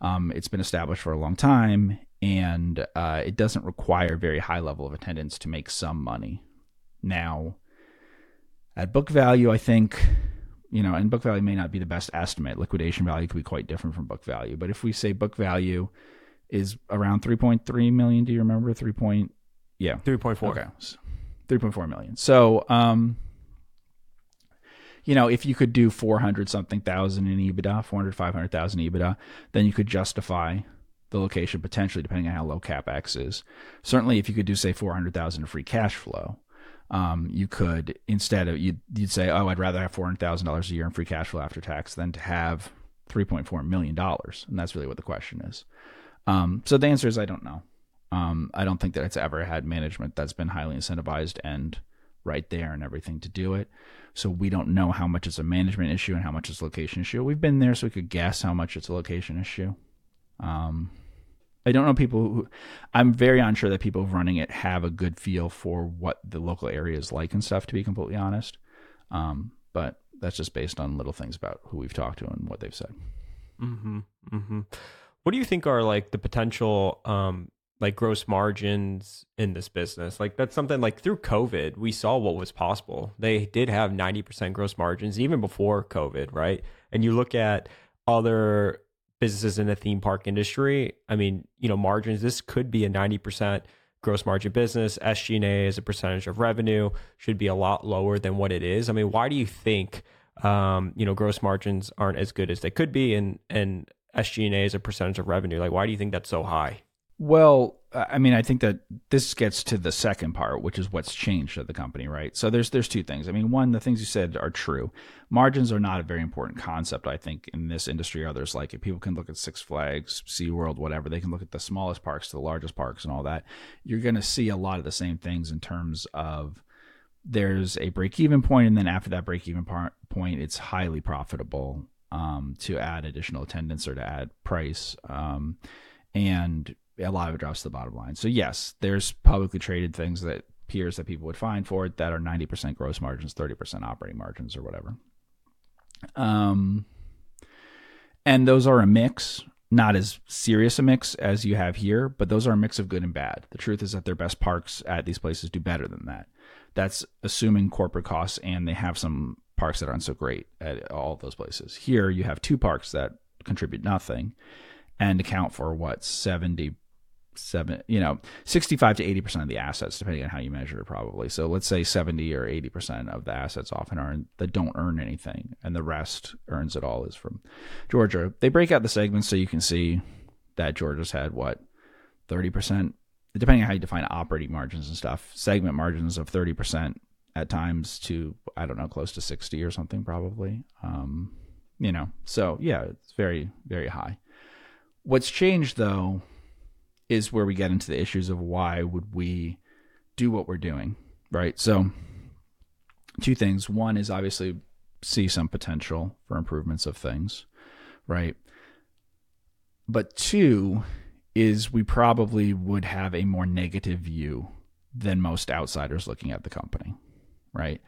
Um, it's been established for a long time, and uh, it doesn't require very high level of attendance to make some money. Now, at book value, I think you know, and book value may not be the best estimate. Liquidation value could be quite different from book value, but if we say book value is around 3.3 million, do you remember 3. Point, yeah, 3.4. Okay. 3.4 million. So, um, you know, if you could do 400 something thousand in EBITDA, 400, 500,000 EBITDA, then you could justify the location potentially depending on how low capex is. Certainly, if you could do say 400,000 of free cash flow, um, you could instead of you'd, you'd say, oh, I'd rather have $400,000 a year in free cash flow after tax than to have 3.4 million dollars, and that's really what the question is. Um, so the answer is I don't know. Um, I don't think that it's ever had management that's been highly incentivized and right there and everything to do it. So we don't know how much it's a management issue and how much it's a location issue. We've been there, so we could guess how much it's a location issue. Um, I don't know people who. I'm very unsure that people running it have a good feel for what the local area is like and stuff. To be completely honest, um, but that's just based on little things about who we've talked to and what they've said. Mm-hmm. Mm-hmm. What do you think are like the potential um, like gross margins in this business. Like that's something like through COVID, we saw what was possible. They did have 90% gross margins even before COVID, right? And you look at other businesses in the theme park industry, I mean, you know, margins, this could be a 90% gross margin business. SG&A as a percentage of revenue should be a lot lower than what it is. I mean, why do you think um, you know, gross margins aren't as good as they could be and and SG&A as a percentage of revenue? Like why do you think that's so high? Well, I mean, I think that this gets to the second part, which is what's changed at the company, right? So there's there's two things. I mean, one, the things you said are true. Margins are not a very important concept, I think, in this industry. or Others like it. People can look at Six Flags, SeaWorld, whatever. They can look at the smallest parks to the largest parks and all that. You're going to see a lot of the same things in terms of there's a break even point, and then after that break even point, it's highly profitable um, to add additional attendance or to add price. Um, and a lot of it drops to the bottom line. So yes, there's publicly traded things that peers that people would find for it that are 90% gross margins, 30% operating margins or whatever. Um, and those are a mix, not as serious a mix as you have here, but those are a mix of good and bad. The truth is that their best parks at these places do better than that. That's assuming corporate costs and they have some parks that aren't so great at all those places. Here you have two parks that contribute nothing and account for what 70 seven you know 65 to 80 percent of the assets depending on how you measure it probably. So let's say 70 or 80 percent of the assets often are that don't earn anything and the rest earns it all is from georgia. They break out the segments so you can see that georgia's had what 30 percent? Depending on how you define operating margins and stuff segment margins of 30 percent at times to i don't know close to 60 or something probably. Um you know so yeah it's very very high. What's changed though is where we get into the issues of why would we do what we're doing, right? So, two things. One is obviously see some potential for improvements of things, right? But two is we probably would have a more negative view than most outsiders looking at the company, right?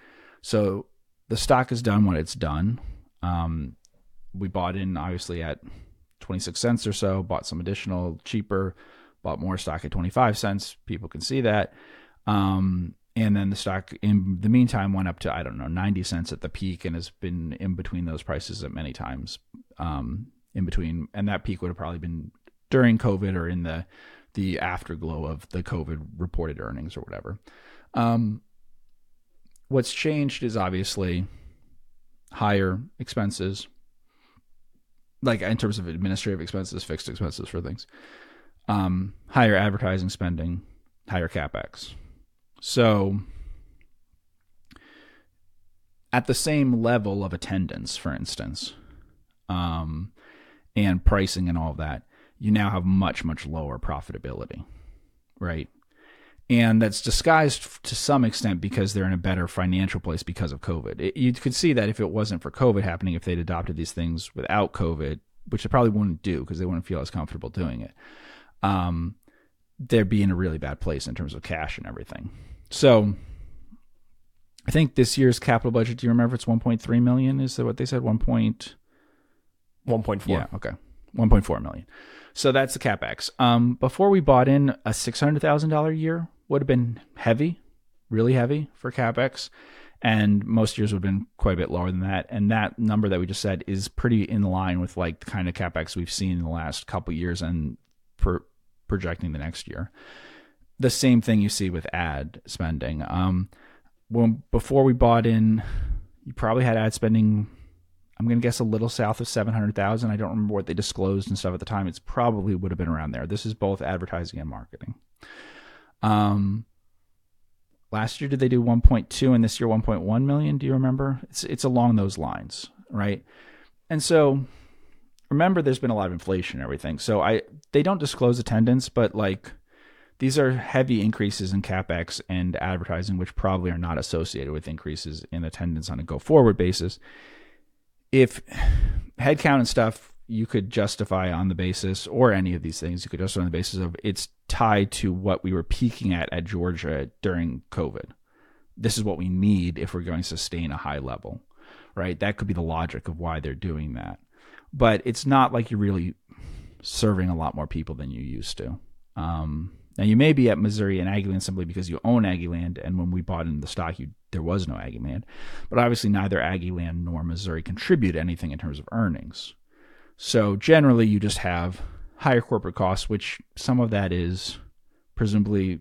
So the stock has done what it's done. Um, we bought in obviously at 26 cents or so, bought some additional cheaper bought more stock at 25 cents. People can see that. Um, and then the stock in the meantime went up to I don't know 90 cents at the peak and has been in between those prices at many times um, in between and that peak would have probably been during COVID or in the the afterglow of the COVID reported earnings or whatever. Um, what's changed is obviously higher expenses, like in terms of administrative expenses, fixed expenses for things um, higher advertising spending, higher capex. So, at the same level of attendance, for instance, um, and pricing and all of that, you now have much, much lower profitability, right? And that's disguised to some extent because they're in a better financial place because of COVID. It, you could see that if it wasn't for COVID happening, if they'd adopted these things without COVID, which they probably wouldn't do because they wouldn't feel as comfortable doing it um, they'd be in a really bad place in terms of cash and everything. So I think this year's capital budget, do you remember it's 1.3 million? Is that what they said? 1. Point... 1.4. Yeah, okay. 1.4 million. So that's the capex. Um, before we bought in a $600,000 a year would have been heavy, really heavy for capex. And most years would have been quite a bit lower than that. And that number that we just said is pretty in line with like the kind of capex we've seen in the last couple years and projecting the next year. The same thing you see with ad spending. Um, when before we bought in, you probably had ad spending. I'm going to guess a little south of 700,000. I don't remember what they disclosed and stuff at the time. It's probably would have been around there. This is both advertising and marketing. Um, last year did they do 1.2 and this year 1.1 million? Do you remember? It's it's along those lines, right? And so remember there's been a lot of inflation and everything. So I they don't disclose attendance, but like these are heavy increases in capex and advertising, which probably are not associated with increases in attendance on a go forward basis. If headcount and stuff you could justify on the basis, or any of these things, you could justify on the basis of it's tied to what we were peaking at at Georgia during COVID. This is what we need if we're going to sustain a high level, right? That could be the logic of why they're doing that but it's not like you're really serving a lot more people than you used to. Um, now you may be at Missouri and Aggieland simply because you own Aggieland, and when we bought in the stock, you, there was no Aggieland. But obviously, neither Aggieland nor Missouri contribute anything in terms of earnings. So generally, you just have higher corporate costs, which some of that is presumably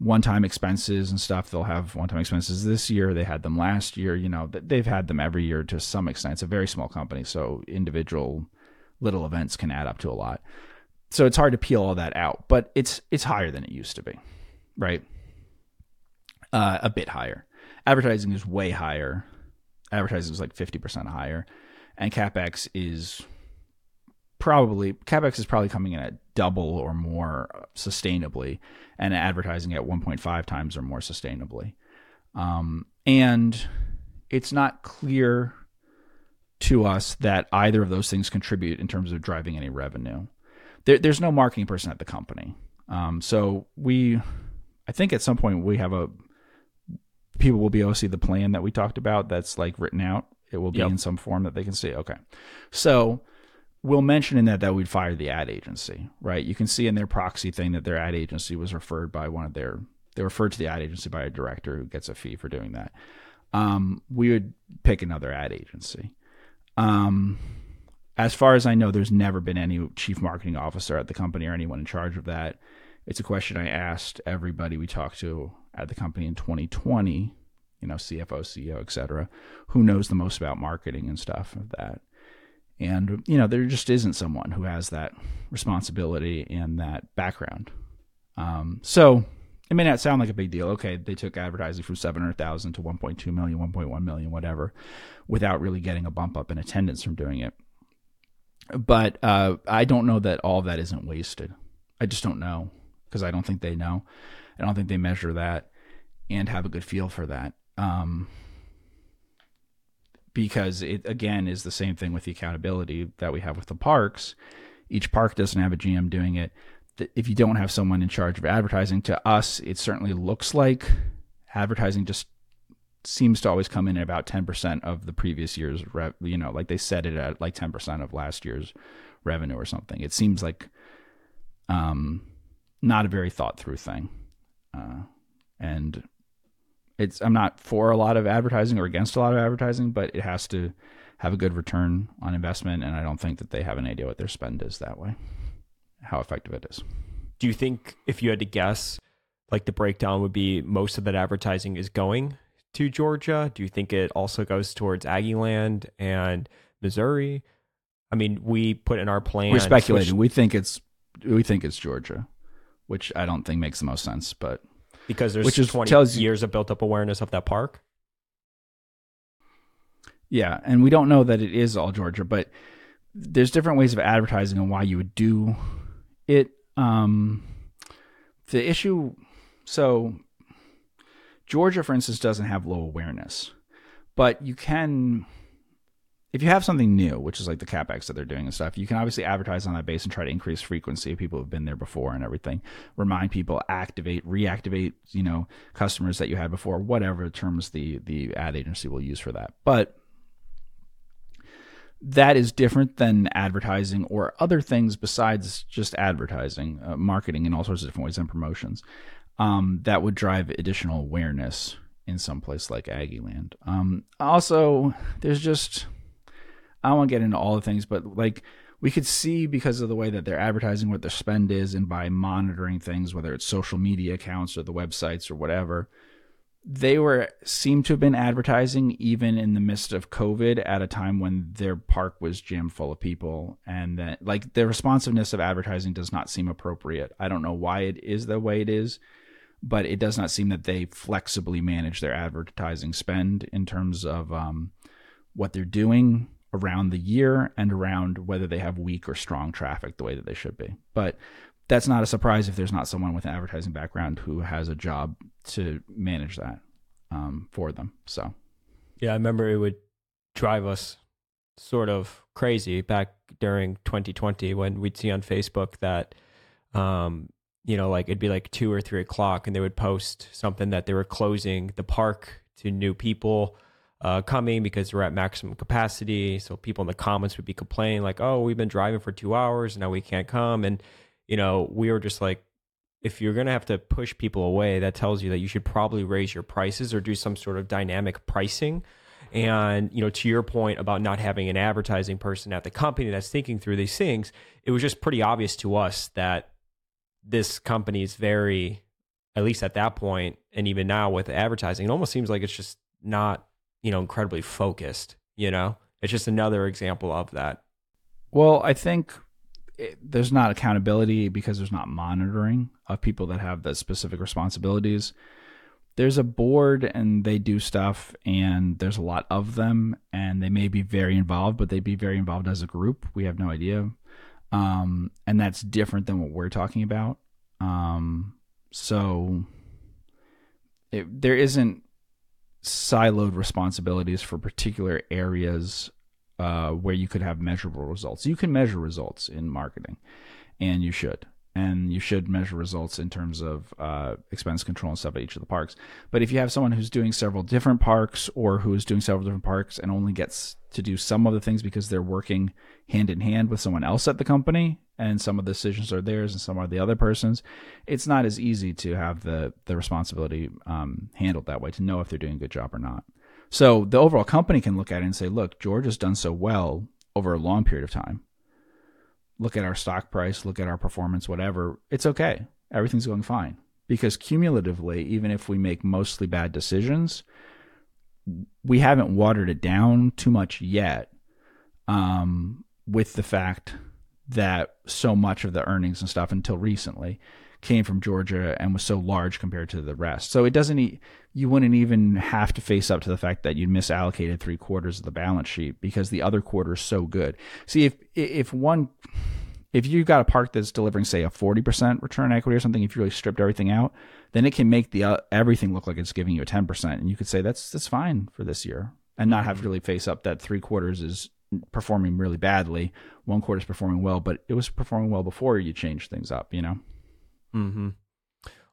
one-time expenses and stuff. They'll have one-time expenses this year. They had them last year. You know, they've had them every year to some extent. It's a very small company, so individual little events can add up to a lot. So it's hard to peel all that out, but it's it's higher than it used to be, right? Uh, a bit higher. Advertising is way higher. Advertising is like fifty percent higher, and capex is probably capex is probably coming in at double or more sustainably, and advertising at 1.5 times or more sustainably. Um, and it's not clear to us that either of those things contribute in terms of driving any revenue. There, there's no marketing person at the company, um, so we, I think at some point we have a people will be able to see the plan that we talked about that's like written out. It will be yep. in some form that they can see. Okay, so we'll mention in that that we'd fire the ad agency, right? You can see in their proxy thing that their ad agency was referred by one of their they referred to the ad agency by a director who gets a fee for doing that. um, we would pick another ad agency. Um, as far as I know, there's never been any chief marketing officer at the company or anyone in charge of that. It's a question I asked everybody we talked to at the company in 2020, you know, CFO, CEO, et cetera, who knows the most about marketing and stuff of that. And, you know, there just isn't someone who has that responsibility and that background. Um, so it may not sound like a big deal. Okay, they took advertising from 700,000 to 1.2 million, 1.1 million, whatever, without really getting a bump up in attendance from doing it. But uh, I don't know that all of that isn't wasted. I just don't know because I don't think they know. I don't think they measure that and have a good feel for that. Um, because it again is the same thing with the accountability that we have with the parks. Each park doesn't have a GM doing it. If you don't have someone in charge of advertising, to us, it certainly looks like advertising just seems to always come in at about 10% of the previous year's you know like they set it at like 10% of last year's revenue or something it seems like um not a very thought through thing uh and it's I'm not for a lot of advertising or against a lot of advertising, but it has to have a good return on investment, and I don't think that they have an idea what their spend is that way, how effective it is. Do you think if you had to guess, like the breakdown would be most of that advertising is going to Georgia? Do you think it also goes towards Aggieland and Missouri? I mean, we put in our plan. We're speculating. Which, we think it's we think it's Georgia, which I don't think makes the most sense, but because there's which is, 20 tells years of built up awareness of that park. Yeah, and we don't know that it is all Georgia, but there's different ways of advertising and why you would do it. Um, the issue, so Georgia, for instance, doesn't have low awareness, but you can if you have something new, which is like the capex that they're doing and stuff, you can obviously advertise on that base and try to increase frequency of people who've been there before and everything. Remind people, activate, reactivate, you know, customers that you had before, whatever terms the the ad agency will use for that. But that is different than advertising or other things besides just advertising, uh, marketing in all sorts of different ways and promotions um, that would drive additional awareness in some place like Aggieland. Um, also, there's just I don't want to get into all the things, but like we could see because of the way that they're advertising what their spend is and by monitoring things, whether it's social media accounts or the websites or whatever, they were seem to have been advertising even in the midst of COVID at a time when their park was jammed full of people and that like the responsiveness of advertising does not seem appropriate. I don't know why it is the way it is, but it does not seem that they flexibly manage their advertising spend in terms of um, what they're doing around the year and around whether they have weak or strong traffic the way that they should be. But that's not a surprise if there's not someone with an advertising background who has a job to manage that um, for them. So, yeah, I remember it would drive us sort of crazy back during 2020 when we'd see on Facebook that, um, you know, like it'd be like two or three o'clock and they would post something that they were closing the park to new people uh, coming because we're at maximum capacity. So people in the comments would be complaining like, "Oh, we've been driving for two hours and now we can't come." And you know, we were just like, if you're gonna have to push people away, that tells you that you should probably raise your prices or do some sort of dynamic pricing. And you know, to your point about not having an advertising person at the company that's thinking through these things, it was just pretty obvious to us that this company is very, at least at that point, and even now with advertising, it almost seems like it's just not you know, incredibly focused, you know? It's just another example of that. Well, I think it, there's not accountability because there's not monitoring of people that have the specific responsibilities. There's a board and they do stuff, and there's a lot of them, and they may be very involved, but they'd be very involved as a group. We have no idea. Um, and that's different than what we're talking about. Um, so it, there isn't siloed responsibilities for particular areas uh, where you could have measurable results. You can measure results in marketing, and you should. And you should measure results in terms of uh, expense control and stuff at each of the parks. But if you have someone who's doing several different parks or who is doing several different parks and only gets to do some of the things because they're working hand in hand with someone else at the company, and some of the decisions are theirs and some are the other person's, it's not as easy to have the the responsibility um, handled that way to know if they're doing a good job or not. So the overall company can look at it and say, look, George has done so well over a long period of time. Look at our stock price, look at our performance, whatever. It's okay. Everything's going fine. Because cumulatively, even if we make mostly bad decisions, we haven't watered it down too much yet um, with the fact that so much of the earnings and stuff until recently came from Georgia and was so large compared to the rest. So it doesn't you wouldn't even have to face up to the fact that you misallocated three quarters of the balance sheet because the other quarter is so good. See if if one if you've got a park that's delivering say a 40% return equity or something if you really stripped everything out, then it can make the uh, everything look like it's giving you a 10% and you could say that's that's fine for this year and not have to really face up that three quarters is performing really badly, one quarter is performing well, but it was performing well before you changed things up, you know. Mm-hmm.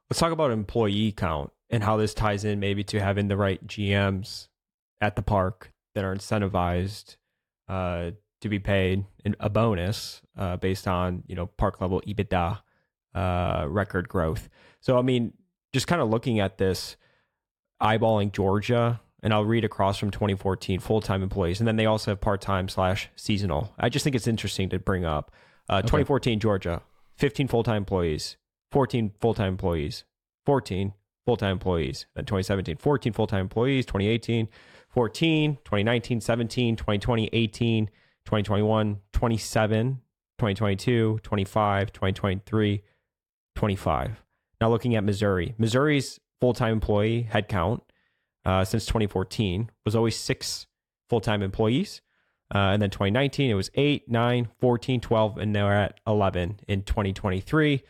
Let's talk about employee count and how this ties in maybe to having the right GMs at the park that are incentivized uh, to be paid a bonus uh, based on you know park level EBITDA uh, record growth. So I mean, just kind of looking at this, eyeballing Georgia, and I'll read across from 2014 full time employees, and then they also have part time slash seasonal. I just think it's interesting to bring up. Uh, okay. 2014 Georgia, 15 full time employees, 14 full time employees, 14 full time employees. Then 2017, 14 full time employees, 2018, 14, 2019, 17, 2020, 18, 2021, 27, 2022, 25, 2023, 25. Now looking at Missouri, Missouri's full time employee headcount uh, since 2014 was always six full time employees. Uh, and then 2019, it was 8, 9, 14, 12, and now we're at 11 in 2023.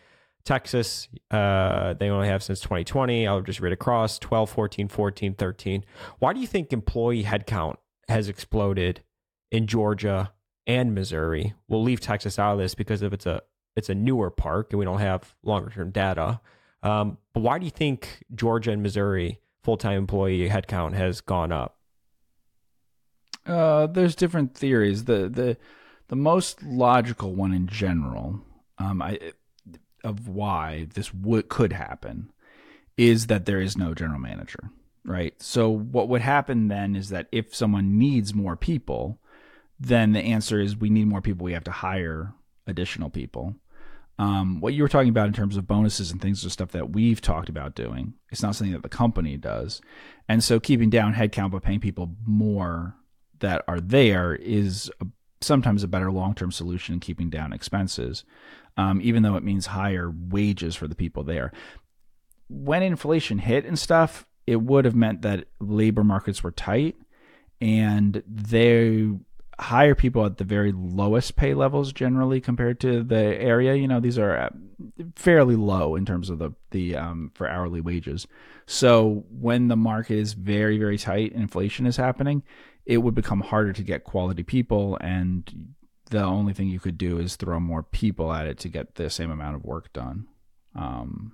Texas, uh, they only have since 2020. I'll just read across 12, 14, 14, 13. Why do you think employee headcount has exploded in Georgia and Missouri? We'll leave Texas out of this because if it's a it's a newer park and we don't have longer term data. Um, but why do you think Georgia and Missouri full time employee headcount has gone up? Uh, there's different theories. The the the most logical one in general, um, I of why this could happen is that there is no general manager, right? So what would happen then is that if someone needs more people, then the answer is we need more people. We have to hire additional people. Um, what you were talking about in terms of bonuses and things are stuff that we've talked about doing. It's not something that the company does, and so keeping down headcount but paying people more that are there is a, sometimes a better long term solution in keeping down expenses um, even though it means higher wages for the people there. When inflation hit and stuff, it would have meant that labor markets were tight and they hire people at the very lowest pay levels generally compared to the area. You know, these are uh, fairly low in terms of the the um, for hourly wages. So when the market is very very tight inflation is happening, it would become harder to get quality people, and the only thing you could do is throw more people at it to get the same amount of work done. Um,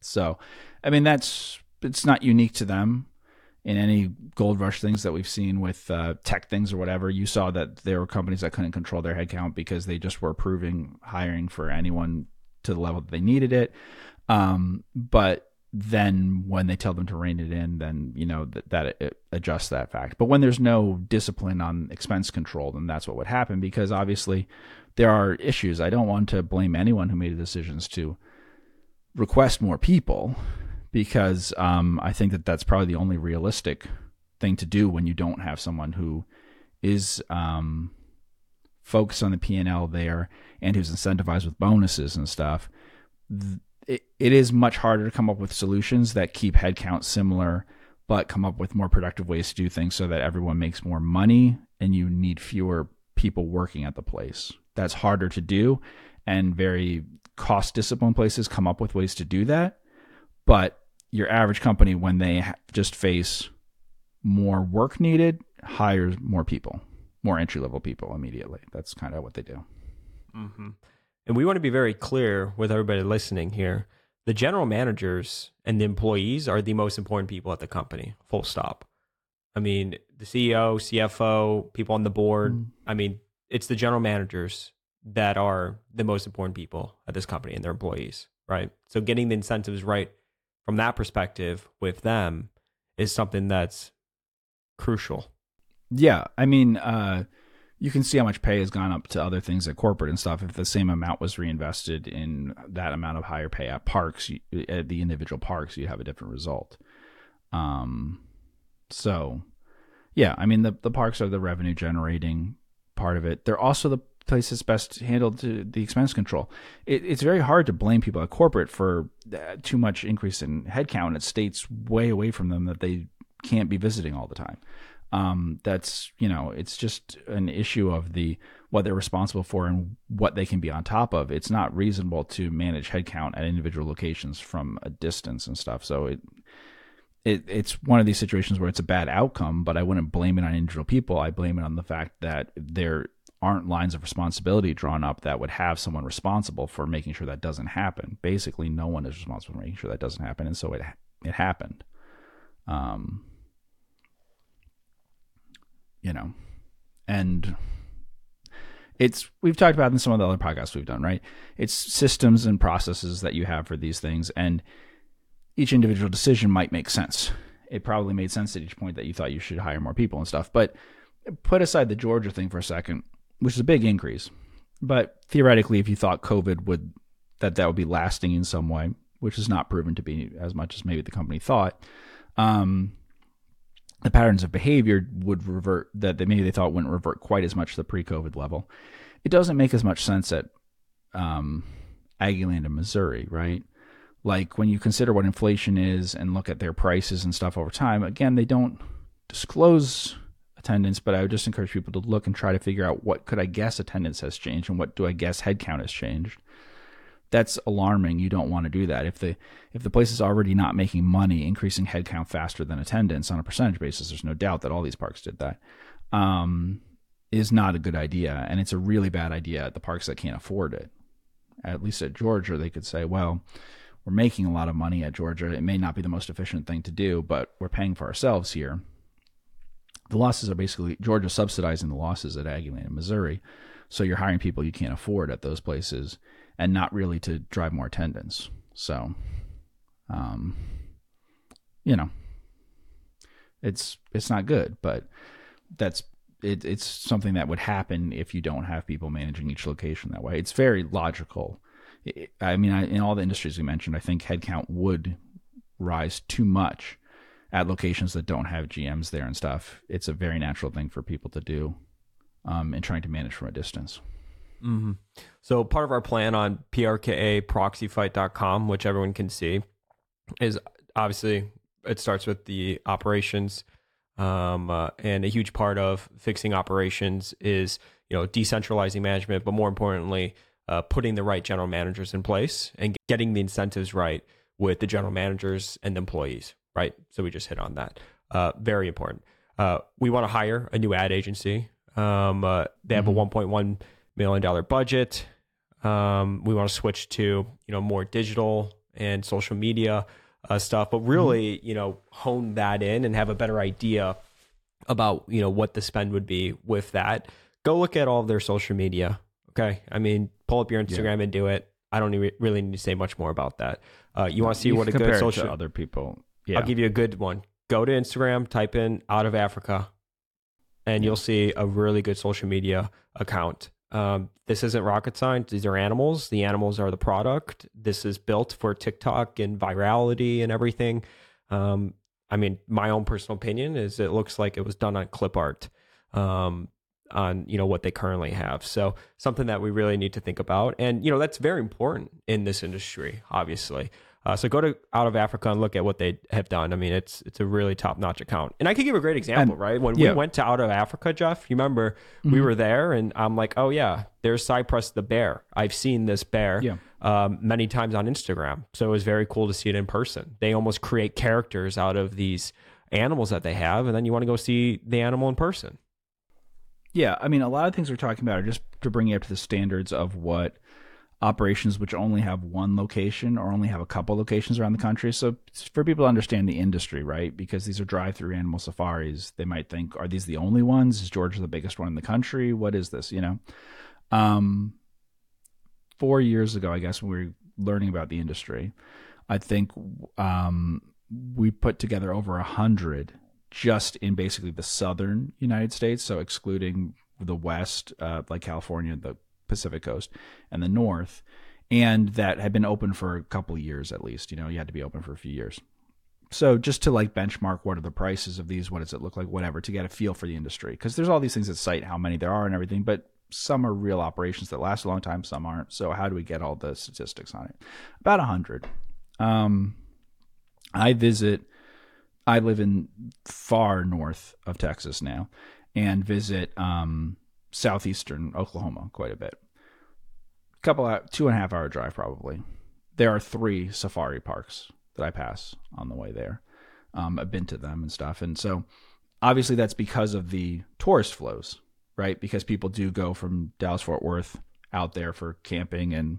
so, I mean, that's it's not unique to them. In any gold rush things that we've seen with uh, tech things or whatever, you saw that there were companies that couldn't control their headcount because they just were approving hiring for anyone to the level that they needed it. Um, but then when they tell them to rein it in, then you know that, that it adjusts that fact. But when there's no discipline on expense control, then that's what would happen because obviously there are issues. I don't want to blame anyone who made decisions to request more people because um, I think that that's probably the only realistic thing to do when you don't have someone who is um, focused on the P and L there and who's incentivized with bonuses and stuff it, it is much harder to come up with solutions that keep headcount similar but come up with more productive ways to do things so that everyone makes more money and you need fewer people working at the place. That's harder to do and very cost disciplined places come up with ways to do that. But your average company, when they just face more work needed, hires more people, more entry level people immediately. That's kind of what they do. Mm-hmm. And we want to be very clear with everybody listening here. The general managers and the employees are the most important people at the company, full stop. I mean, the CEO, CFO, people on the board. Mm. I mean, it's the general managers that are the most important people at this company and their employees, right? So getting the incentives right from that perspective with them is something that's crucial. Yeah, I mean, uh, you can see how much pay has gone up to other things at corporate and stuff. If the same amount was reinvested in that amount of higher pay at parks, at the individual parks, you have a different result. Um, so yeah, I mean the the parks are the revenue generating part of it. They're also the place that's best handled to the expense control. It, it's very hard to blame people at corporate for too much increase in headcount. It states way away from them that they can't be visiting all the time. Um, that's you know, it's just an issue of the what they're responsible for and what they can be on top of. It's not reasonable to manage headcount at individual locations from a distance and stuff. So it it, it's one of these situations where it's a bad outcome, but I wouldn't blame it on individual people. I blame it on the fact that there aren't lines of responsibility drawn up that would have someone responsible for making sure that doesn't happen. Basically, no one is responsible for making sure that doesn't happen, and so it it happened. Um, you know, and it's we've talked about in some of the other podcasts we've done, right? It's systems and processes that you have for these things, and each individual decision might make sense. It probably made sense at each point that you thought you should hire more people and stuff. But put aside the Georgia thing for a second, which is a big increase. But theoretically, if you thought COVID would that that would be lasting in some way, which is not proven to be as much as maybe the company thought, um, the patterns of behavior would revert that they maybe they thought wouldn't revert quite as much to the pre-COVID level. It doesn't make as much sense at um, Aggieland in Missouri, right? like when you consider what inflation is and look at their prices and stuff over time, again, they don't disclose attendance, but I would just encourage people to look and try to figure out what could I guess attendance has changed and what do I guess headcount has changed. That's alarming. You don't want to do that. If the if the place is already not making money, increasing headcount faster than attendance on a percentage basis, there's no doubt that all these parks did that. Um, is not a good idea, and it's a really bad idea at the parks that can't afford it. At least at Georgia, they could say, well, we're making a lot of money at Georgia. It may not be the most efficient thing to do, but we're paying for ourselves here. The losses are basically Georgia subsidizing the losses at Aggieland in Missouri. So you're hiring people you can't afford at those places and not really to drive more attendance. So, um, you know, it's it's not good, but that's it, it's something that would happen if you don't have people managing each location that way. It's very logical I mean, I, in all the industries we mentioned, I think headcount would rise too much at locations that don't have GMs there and stuff. It's a very natural thing for people to do um, in trying to manage from a distance. Mm-hmm. So part of our plan on prkaproxyfight.com, which everyone can see, is obviously it starts with the operations, um, uh, and a huge part of fixing operations is you know decentralizing management, but more importantly, uh, putting the right general managers in place and getting the incentives right with the general managers and employees, right? So we just hit on that. Uh, very important. Uh, we want to hire a new ad agency. Um, uh, they have mm-hmm. a 1.1 million dollar budget. Um, we want to switch to you know more digital and social media uh, stuff, but really mm-hmm. you know hone that in and have a better idea about you know what the spend would be with that. Go look at all of their social media. Okay, I mean pull up your Instagram yeah. and do it. I don't really need to say much more about that. Uh, you want to see you what a good social other people. Yeah. I'll give you a good one. Go to Instagram, type in out of Africa, and you'll see a really good social media account. Um, this isn't rocket science. These are animals. The animals are the product. This is built for TikTok and virality and everything. Um, I mean, my own personal opinion is it looks like it was done on clip art. Um, on you know what they currently have so something that we really need to think about and you know that's very important in this industry obviously uh, so go to out of africa and look at what they have done. I mean it's it's a really top notch account. And i can give a great example and, right? When yeah. we went to out of africa jeff you remember mm-hmm. we were there and i'm like oh yeah there's cypress the bear. I've seen this bear yeah. um, many times on instagram. So it was very cool to see it in person. They almost create characters out of these animals that they have and then you want to go see the animal in person. Yeah, I mean, a lot of things we're talking about are just to bring you up to the standards of what operations which only have one location or only have a couple locations around the country. So for people to understand the industry, right? Because these are drive-through animal safaris, they might think, are these the only ones? Is Georgia the biggest one in the country? What is this? You know, um, four years ago, I guess when we were learning about the industry, I think um, we put together over a hundred just in basically the southern United States, so excluding the west, uh, like California, the Pacific coast, and the north, and that had been open for a couple years at least. You know, you had to be open for a few years. So just to like benchmark what are the prices of these, what does it look like, whatever, to get a feel for the industry, because there's all these things that cite how many there are and everything, but some are real operations that last a long time, some aren't. So how do we get all the statistics on it? About a hundred. Um, I visit. I live in far north of Texas now, and visit um, southeastern Oklahoma quite a bit. Couple of, two and a half hour drive probably. There are three safari parks that I pass on the way there. Um, I've been to them and stuff, and so obviously that's because of the tourist flows, right? Because people do go from Dallas Fort Worth out there for camping and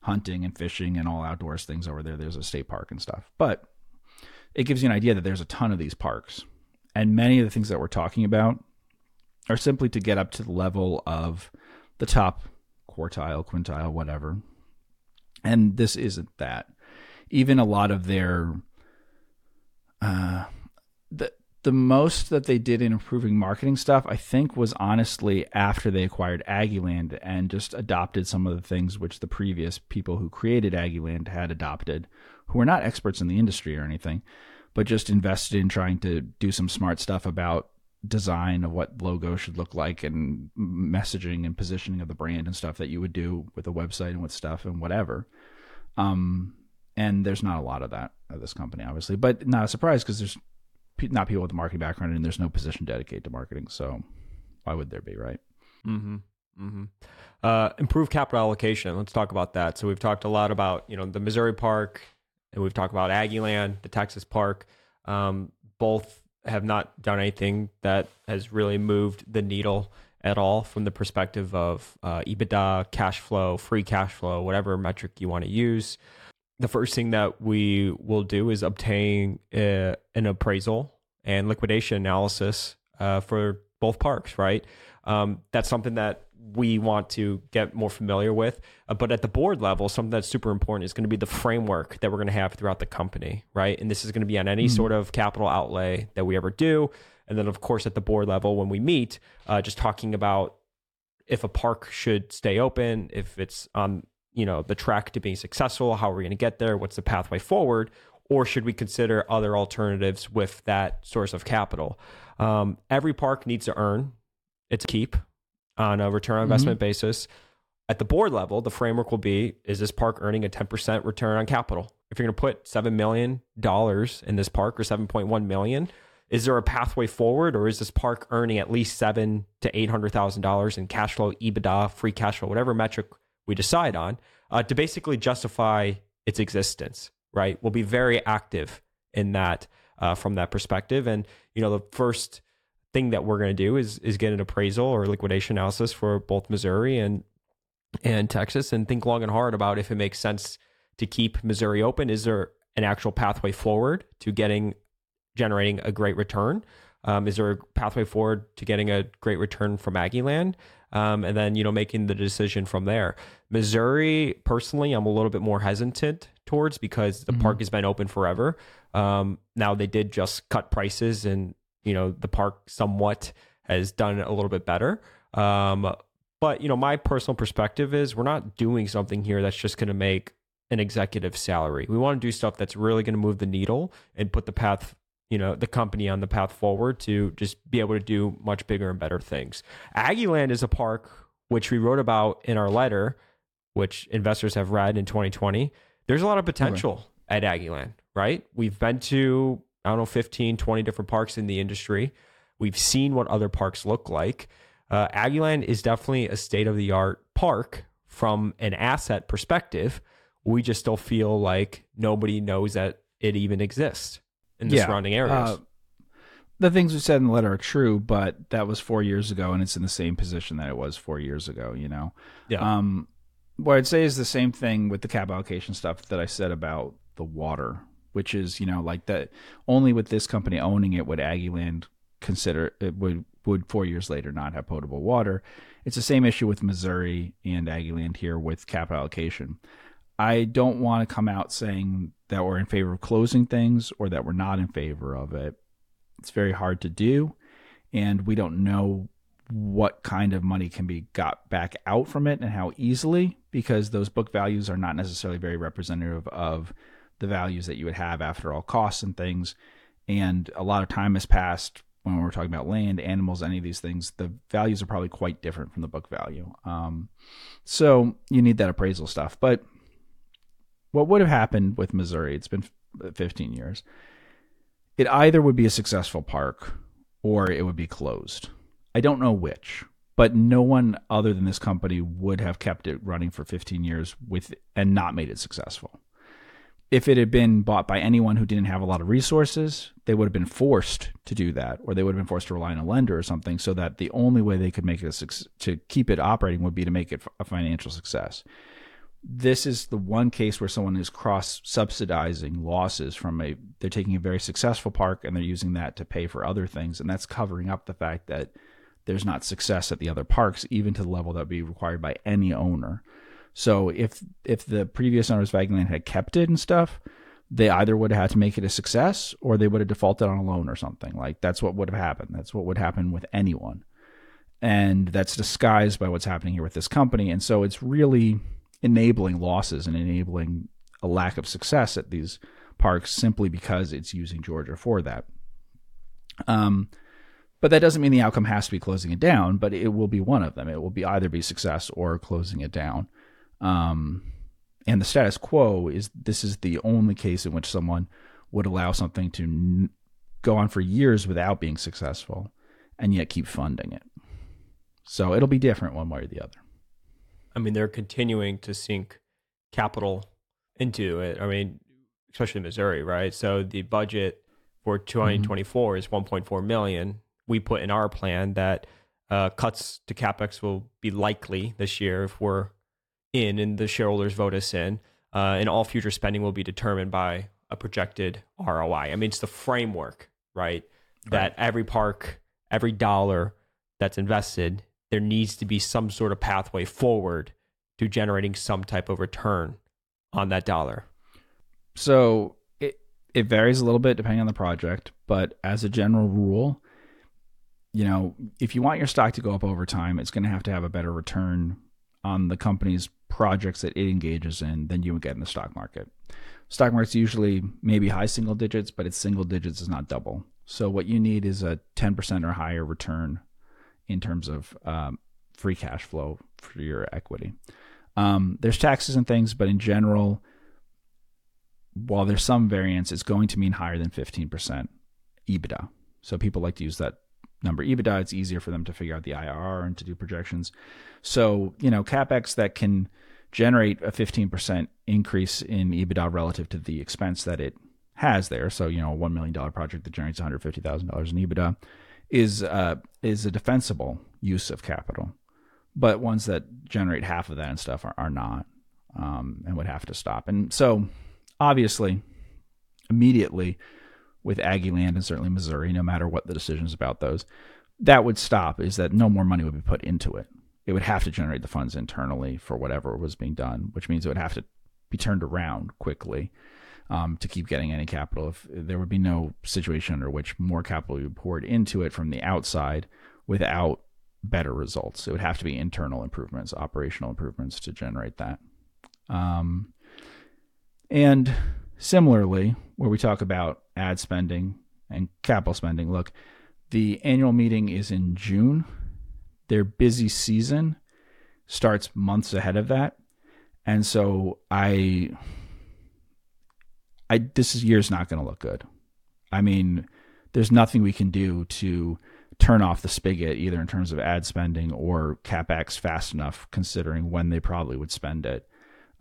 hunting and fishing and all outdoors things over there. There's a state park and stuff, but it gives you an idea that there's a ton of these parks, and many of the things that we're talking about are simply to get up to the level of the top quartile, quintile, whatever. And this isn't that. Even a lot of their uh the the most that they did in improving marketing stuff, I think, was honestly after they acquired Aggieland and just adopted some of the things which the previous people who created Aggieland had adopted, who were not experts in the industry or anything, but just invested in trying to do some smart stuff about design of what logo should look like and messaging and positioning of the brand and stuff that you would do with a website and with stuff and whatever. Um, and there's not a lot of that at this company, obviously, but not a surprise because there's not people with a marketing background and there's no position dedicated to marketing. So why would there be, right? Mm-hmm. Mm-hmm. Uh, improve capital allocation. Let's talk about that. So we've talked a lot about you know the Missouri Park, and we've talked about Aggieland, the Texas Park. Um, both have not done anything that has really moved the needle at all from the perspective of uh, EBITDA, cash flow, free cash flow, whatever metric you want to use. The first thing that we will do is obtain uh, an appraisal and liquidation analysis uh, for both parks, right? Um, that's something that we want to get more familiar with. Uh, but at the board level, something that's super important is going to be the framework that we're going to have throughout the company, right? And this is going to be on any mm-hmm. sort of capital outlay that we ever do. And then, of course, at the board level, when we meet, uh, just talking about if a park should stay open, if it's on you know the track to being successful, how are we going to get there? What's the pathway forward? Or should we consider other alternatives with that source of capital? Um, every park needs to earn its keep on a return on mm-hmm. investment mm-hmm. basis. At the board level, the framework will be is this park earning a 10% return on capital? If you're going to put $7 million in this park or 7.1 million, is there a pathway forward or is this park earning at least seven to $800,000 in cash flow, EBITDA, free cash flow, whatever metric we decide on uh, to basically justify its existence, right? We'll be very active in that uh, from that perspective. And, you know, the first thing that we're going to do is is get an appraisal or liquidation analysis for both Missouri and and Texas and think long and hard about if it makes sense to keep Missouri open. Is there an actual pathway forward to getting generating a great return? Um, is there a pathway forward to getting a great return from Aggieland? Um, and then you know making the decision from there. Missouri, personally, I'm a little bit more hesitant towards because the mm-hmm. park has been open forever. Um, now they did just cut prices and you know the park somewhat has done a little bit better. Um, but you know, my personal perspective is we're not doing something here that's just going to make an executive salary. We want to do stuff that's really going to move the needle and put the path, you know, the company on the path forward to just be able to do much bigger and better things. Aggieland is a park which we wrote about in our letter, which investors have read in 2020. There's a lot of potential okay. at Aggieland, right? We've been to I don't know, 15, 20 different parks in the industry. We've seen what other parks look like. Uh, Aggieland is definitely a state of the art park from an asset perspective. We just still feel like nobody knows that it even exists in the yeah, surrounding areas. Uh, the things we said in the letter are true, but that was four years ago, and it's in the same position that it was four years ago. You know, yeah. Um, what I'd say is the same thing with the cap allocation stuff that I said about the water which is you know like that only with this company owning it would Aggieland consider it would would four years later not have potable water. It's the same issue with Missouri and Aggieland here with capital allocation. I don't want to come out saying that we're in favor of closing things or that we're not in favor of it. it's very hard to do, and we don't know what kind of money can be got back out from it and how easily because those book values are not necessarily very representative of the values that you would have after all costs and things. And a lot of time has passed when we're talking about land animals any of these things the values are probably quite different from the book value. Um, so you need that appraisal stuff. But what would have happened with missouri it's been 15 years it either would be a successful park or it would be closed. I don't know which, but no one other than this company would have kept it running for 15 years with and not made it successful. If it had been bought by anyone who didn't have a lot of resources, they would have been forced to do that, or they would have been forced to rely on a lender or something, so that the only way they could make it a, to keep it operating would be to make it a financial success. This is the one case where someone is cross subsidizing losses from a. They're taking a very successful park and they're using that to pay for other things, and that's covering up the fact that there's not success at the other parks, even to the level that would be required by any owner. So if if the previous owners of Aggieland had kept it and stuff, they either would have had to make it a success or they would have defaulted on a loan or something. Like that's what would have happened. That's what would happen with anyone. And that's disguised by what's happening here with this company. And so it's really enabling losses and enabling a lack of success at these parks simply because it's using Georgia for that. Um, but that doesn't mean the outcome has to be closing it down, but it will be one of them. It will be either be success or closing it down. Um, and the status quo is this is the only case in which someone would allow something to n- go on for years without being successful and yet keep funding it. So it'll be different one way or the other. I mean, they're continuing to sink capital into it. I mean, especially Missouri, right? So the budget for 2024 mm-hmm. is 1.4 million we put in our plan that uh, cuts to capex will be likely this year if we're in and the shareholders vote us in, uh, and all future spending will be determined by a projected ROI. I mean, it's the framework, right? right? That every park, every dollar that's invested, there needs to be some sort of pathway forward to generating some type of return on that dollar. So it it varies a little bit depending on the project, but as a general rule, you know, if you want your stock to go up over time, it's going to have to have a better return on the company's projects that it engages in than you would get in the stock market. Stock market's usually maybe high single digits, but it's single digits is not double. So what you need is a 10% or higher return in terms of um, free cash flow for your equity. Um, there's taxes and things, but in general, while there's some variance, it's going to mean higher than 15% EBITDA. So people like to use that number EBITDA, it's easier for them to figure out the IRR and to do projections. So, you know, capex that can generate a 15% increase in EBITDA relative to the expense that it has there. So, you know, a $1 million project that generates $150,000 in EBITDA is, uh, is a defensible use of capital. But ones that generate half of that and stuff are, are not um, and would have to stop. And so, obviously, immediately, with Aggieland and certainly Missouri, no matter what the decisions about those, that would stop is that no more money would be put into it. It would have to generate the funds internally for whatever was being done, which means it would have to be turned around quickly um, to keep getting any capital. If there would be no situation under which more capital would be poured into it from the outside without better results. It would have to be internal improvements, operational improvements to generate that. Um, and similarly, where we talk about ad spending and capital spending. Look, the annual meeting is in June. Their busy season starts months ahead of that. And so I I this year's not going to look good. I mean, there's nothing we can do to turn off the spigot either in terms of ad spending or capex fast enough considering when they probably would spend it.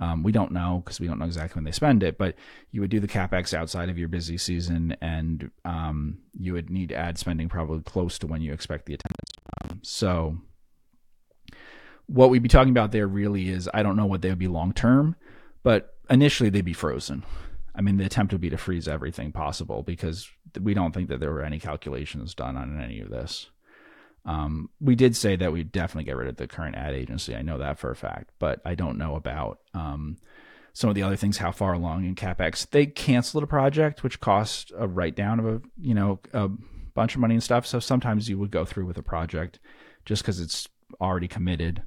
Um, we don't know because we don't know exactly when they spend it, but you would do the capex outside of your busy season, and um, you would need ad spending probably close to when you expect the attendance. Um, so, what we'd be talking about there really is I don't know what they would be long term, but initially they'd be frozen. I mean, the attempt would be to freeze everything possible because we don't think that there were any calculations done on any of this. Um, we did say that we'd definitely get rid of the current ad agency. I know that for a fact, but I don't know about um, some of the other things. How far along in capex they canceled a project which cost a write down of a you know a bunch of money and stuff. So sometimes you would go through with a project just because it's already committed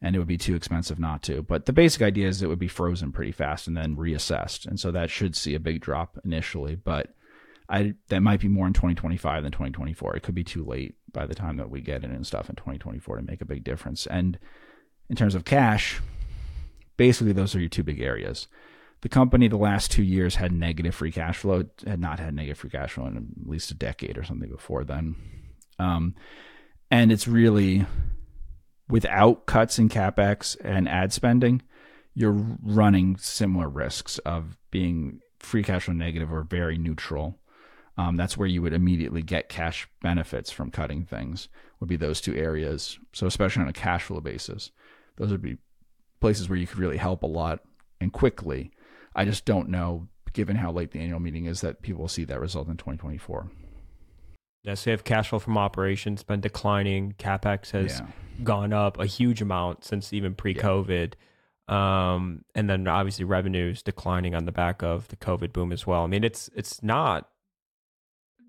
and it would be too expensive not to. But the basic idea is it would be frozen pretty fast and then reassessed. And so that should see a big drop initially, but I that might be more in 2025 than 2024. It could be too late by the time that we get it and stuff in 2024 to make a big difference. And in terms of cash, basically those are your two big areas. The company the last two years had negative free cash flow, It had not had negative free cash flow in at least a decade or something before then. Um, and it's really without cuts in capex and ad spending, you're running similar risks of being free cash flow negative or very neutral. Um, that's where you would immediately get cash benefits from cutting things. Would be those two areas. So especially on a cash flow basis, those would be places where you could really help a lot and quickly. I just don't know, given how late the annual meeting is, that people will see that result in 2024. Yeah, so if cash flow from operations been declining, capex has yeah. gone up a huge amount since even pre-COVID, yeah. um, and then obviously revenues declining on the back of the COVID boom as well. I mean, it's it's not.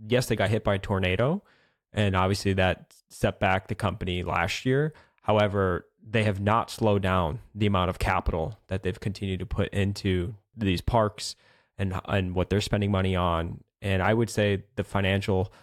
Yes, they got hit by a tornado, and obviously that set back the company last year. However, they have not slowed down the amount of capital that they've continued to put into these parks and and what they're spending money on. And I would say the financial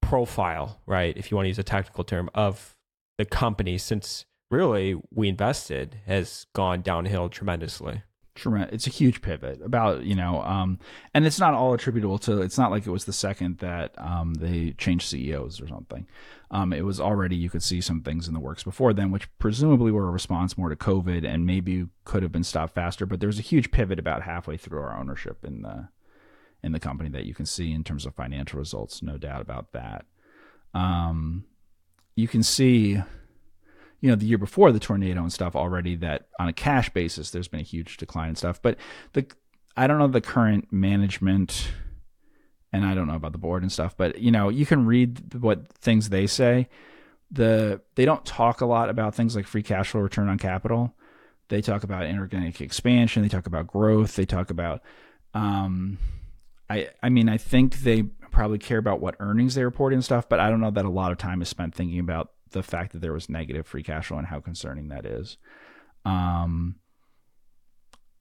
profile, right, if you want to use a technical term, of the company since really we invested has gone downhill tremendously. It's a huge pivot about, you know, um, and it's not all attributable to, it's not like it was the second that um, they changed CEOs or something. Um, it was already, you could see some things in the works before then, which presumably were a response more to COVID and maybe could have been stopped faster. But there was a huge pivot about halfway through our ownership in the in the company that you can see in terms of financial results. No doubt about that. Um, you can see, you know, the year before the tornado and stuff already that on a cash basis, there's been a huge decline and stuff. But the, I don't know the current management and I don't know about the board and stuff, but you know, you can read what things they say. The they don't talk a lot about things like free cash flow return on capital. They talk about inorganic expansion. They talk about growth. They talk about um, I I mean I think they probably care about what earnings they report and stuff, but I don't know that a lot of time is spent thinking about the fact that there was negative free cash flow and how concerning that is. Um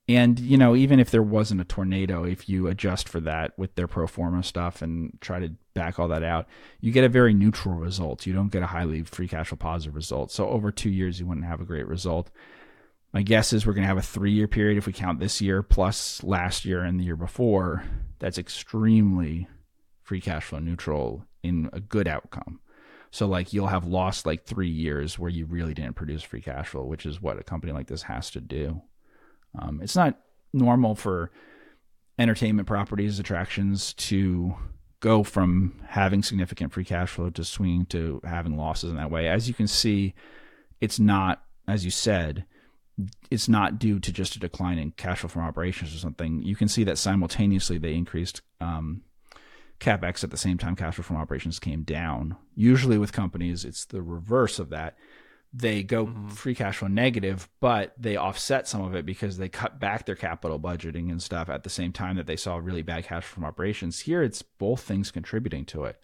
and you know even if there wasn't a tornado if you adjust for that with their pro forma stuff and try to back all that out you get a very neutral result you don't get a highly free cash flow positive result so over two years you wouldn't have a great result my guess is we're going to have a three year period if we count this year plus last year and the year before. That's extremely free cash flow neutral in a good outcome. So like you'll have lost like three years where you really didn't produce free cash flow, which is what a company like this has to do. Um, it's not normal for entertainment properties, attractions to go from having significant free cash flow to swinging to having losses in that way. As you can see, it's not, as you said, it's not due to just a decline in cash flow from operations or something. You can see that simultaneously they increased um, capex at the same time cash flow from operations came down. Usually with companies, it's the reverse of that. They go mm-hmm. free cash flow negative, but they offset some of it because they cut back their capital budgeting and stuff at the same time that they saw really bad cash flow from operations. Here, it's both things contributing to it.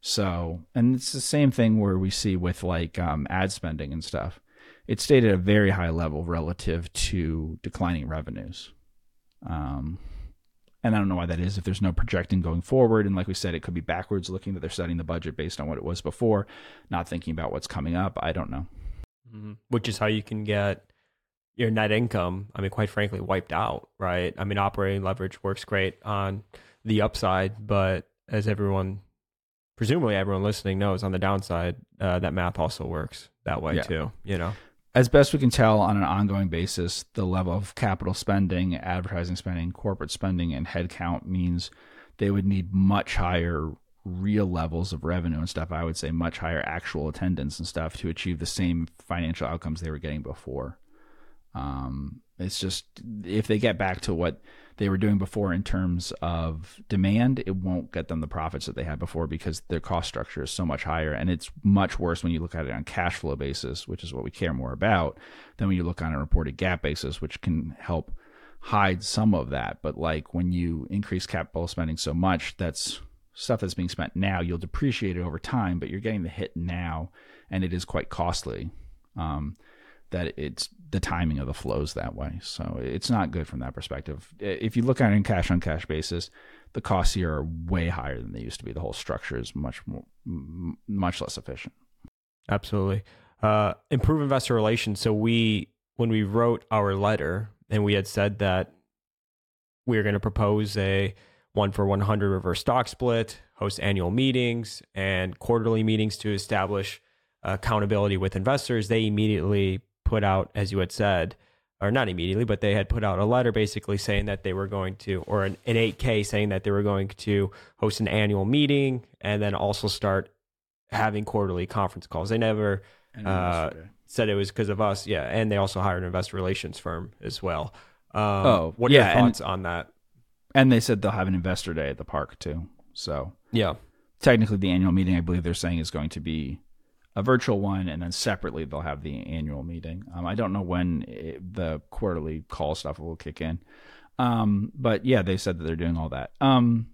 So, and it's the same thing where we see with like um, ad spending and stuff it stayed at a very high level relative to declining revenues. Um, and I don't know why that is. If there's no projecting going forward, and like we said, it could be backwards looking that they're setting the budget based on what it was before, not thinking about what's coming up. I don't know. Mm-hmm. Which is how you can get your net income. I mean, quite frankly, wiped out, right? I mean, operating leverage works great on the upside, but as everyone, presumably everyone listening knows, on the downside, uh, that math also works that way yeah. too. You know as best we can tell on an ongoing basis, the level of capital spending, advertising spending, corporate spending, and headcount means they would need much higher real levels of revenue and stuff. I would say much higher actual attendance and stuff to achieve the same financial outcomes they were getting before. Um, it's just if they get back to what they were doing before in terms of demand, it won't get them the profits that they had before because their cost structure is so much higher. And it's much worse when you look at it on cash flow basis, which is what we care more about, than when you look on a reported GAAP basis, which can help hide some of that. But like when you increase capital spending so much, that's stuff that's being spent now. You'll depreciate it over time, but you're getting the hit now, and it is quite costly. Um, that it's the timing of the flows that way. So it's not good from that perspective. If you look at it in cash on cash basis, the costs here are way higher than they used to be. The whole structure is much more, much less efficient. Absolutely. Uh, improve investor relations. So we, when we wrote our letter, and we had said that we are going to propose a one for 100 reverse stock split, host annual meetings and quarterly meetings to establish accountability with investors. They immediately put out, as you had said, or not immediately, but they had put out a letter basically saying that they were going to, or an, an 8K saying that they were going to host an annual meeting and then also start having quarterly conference calls. They never uh, said it was because of us. Yeah. And they also hired an investor relations firm as well. Um, oh, what are yeah, your thoughts and, on that? And they said they'll have an investor day at the park too. So, yeah. Technically, the annual meeting, I believe they're saying, is going to be a virtual one, and then separately they'll have the annual meeting. Um, I don't know when it, the quarterly call stuff will kick in, um, but yeah, they said that they're doing all that. Um,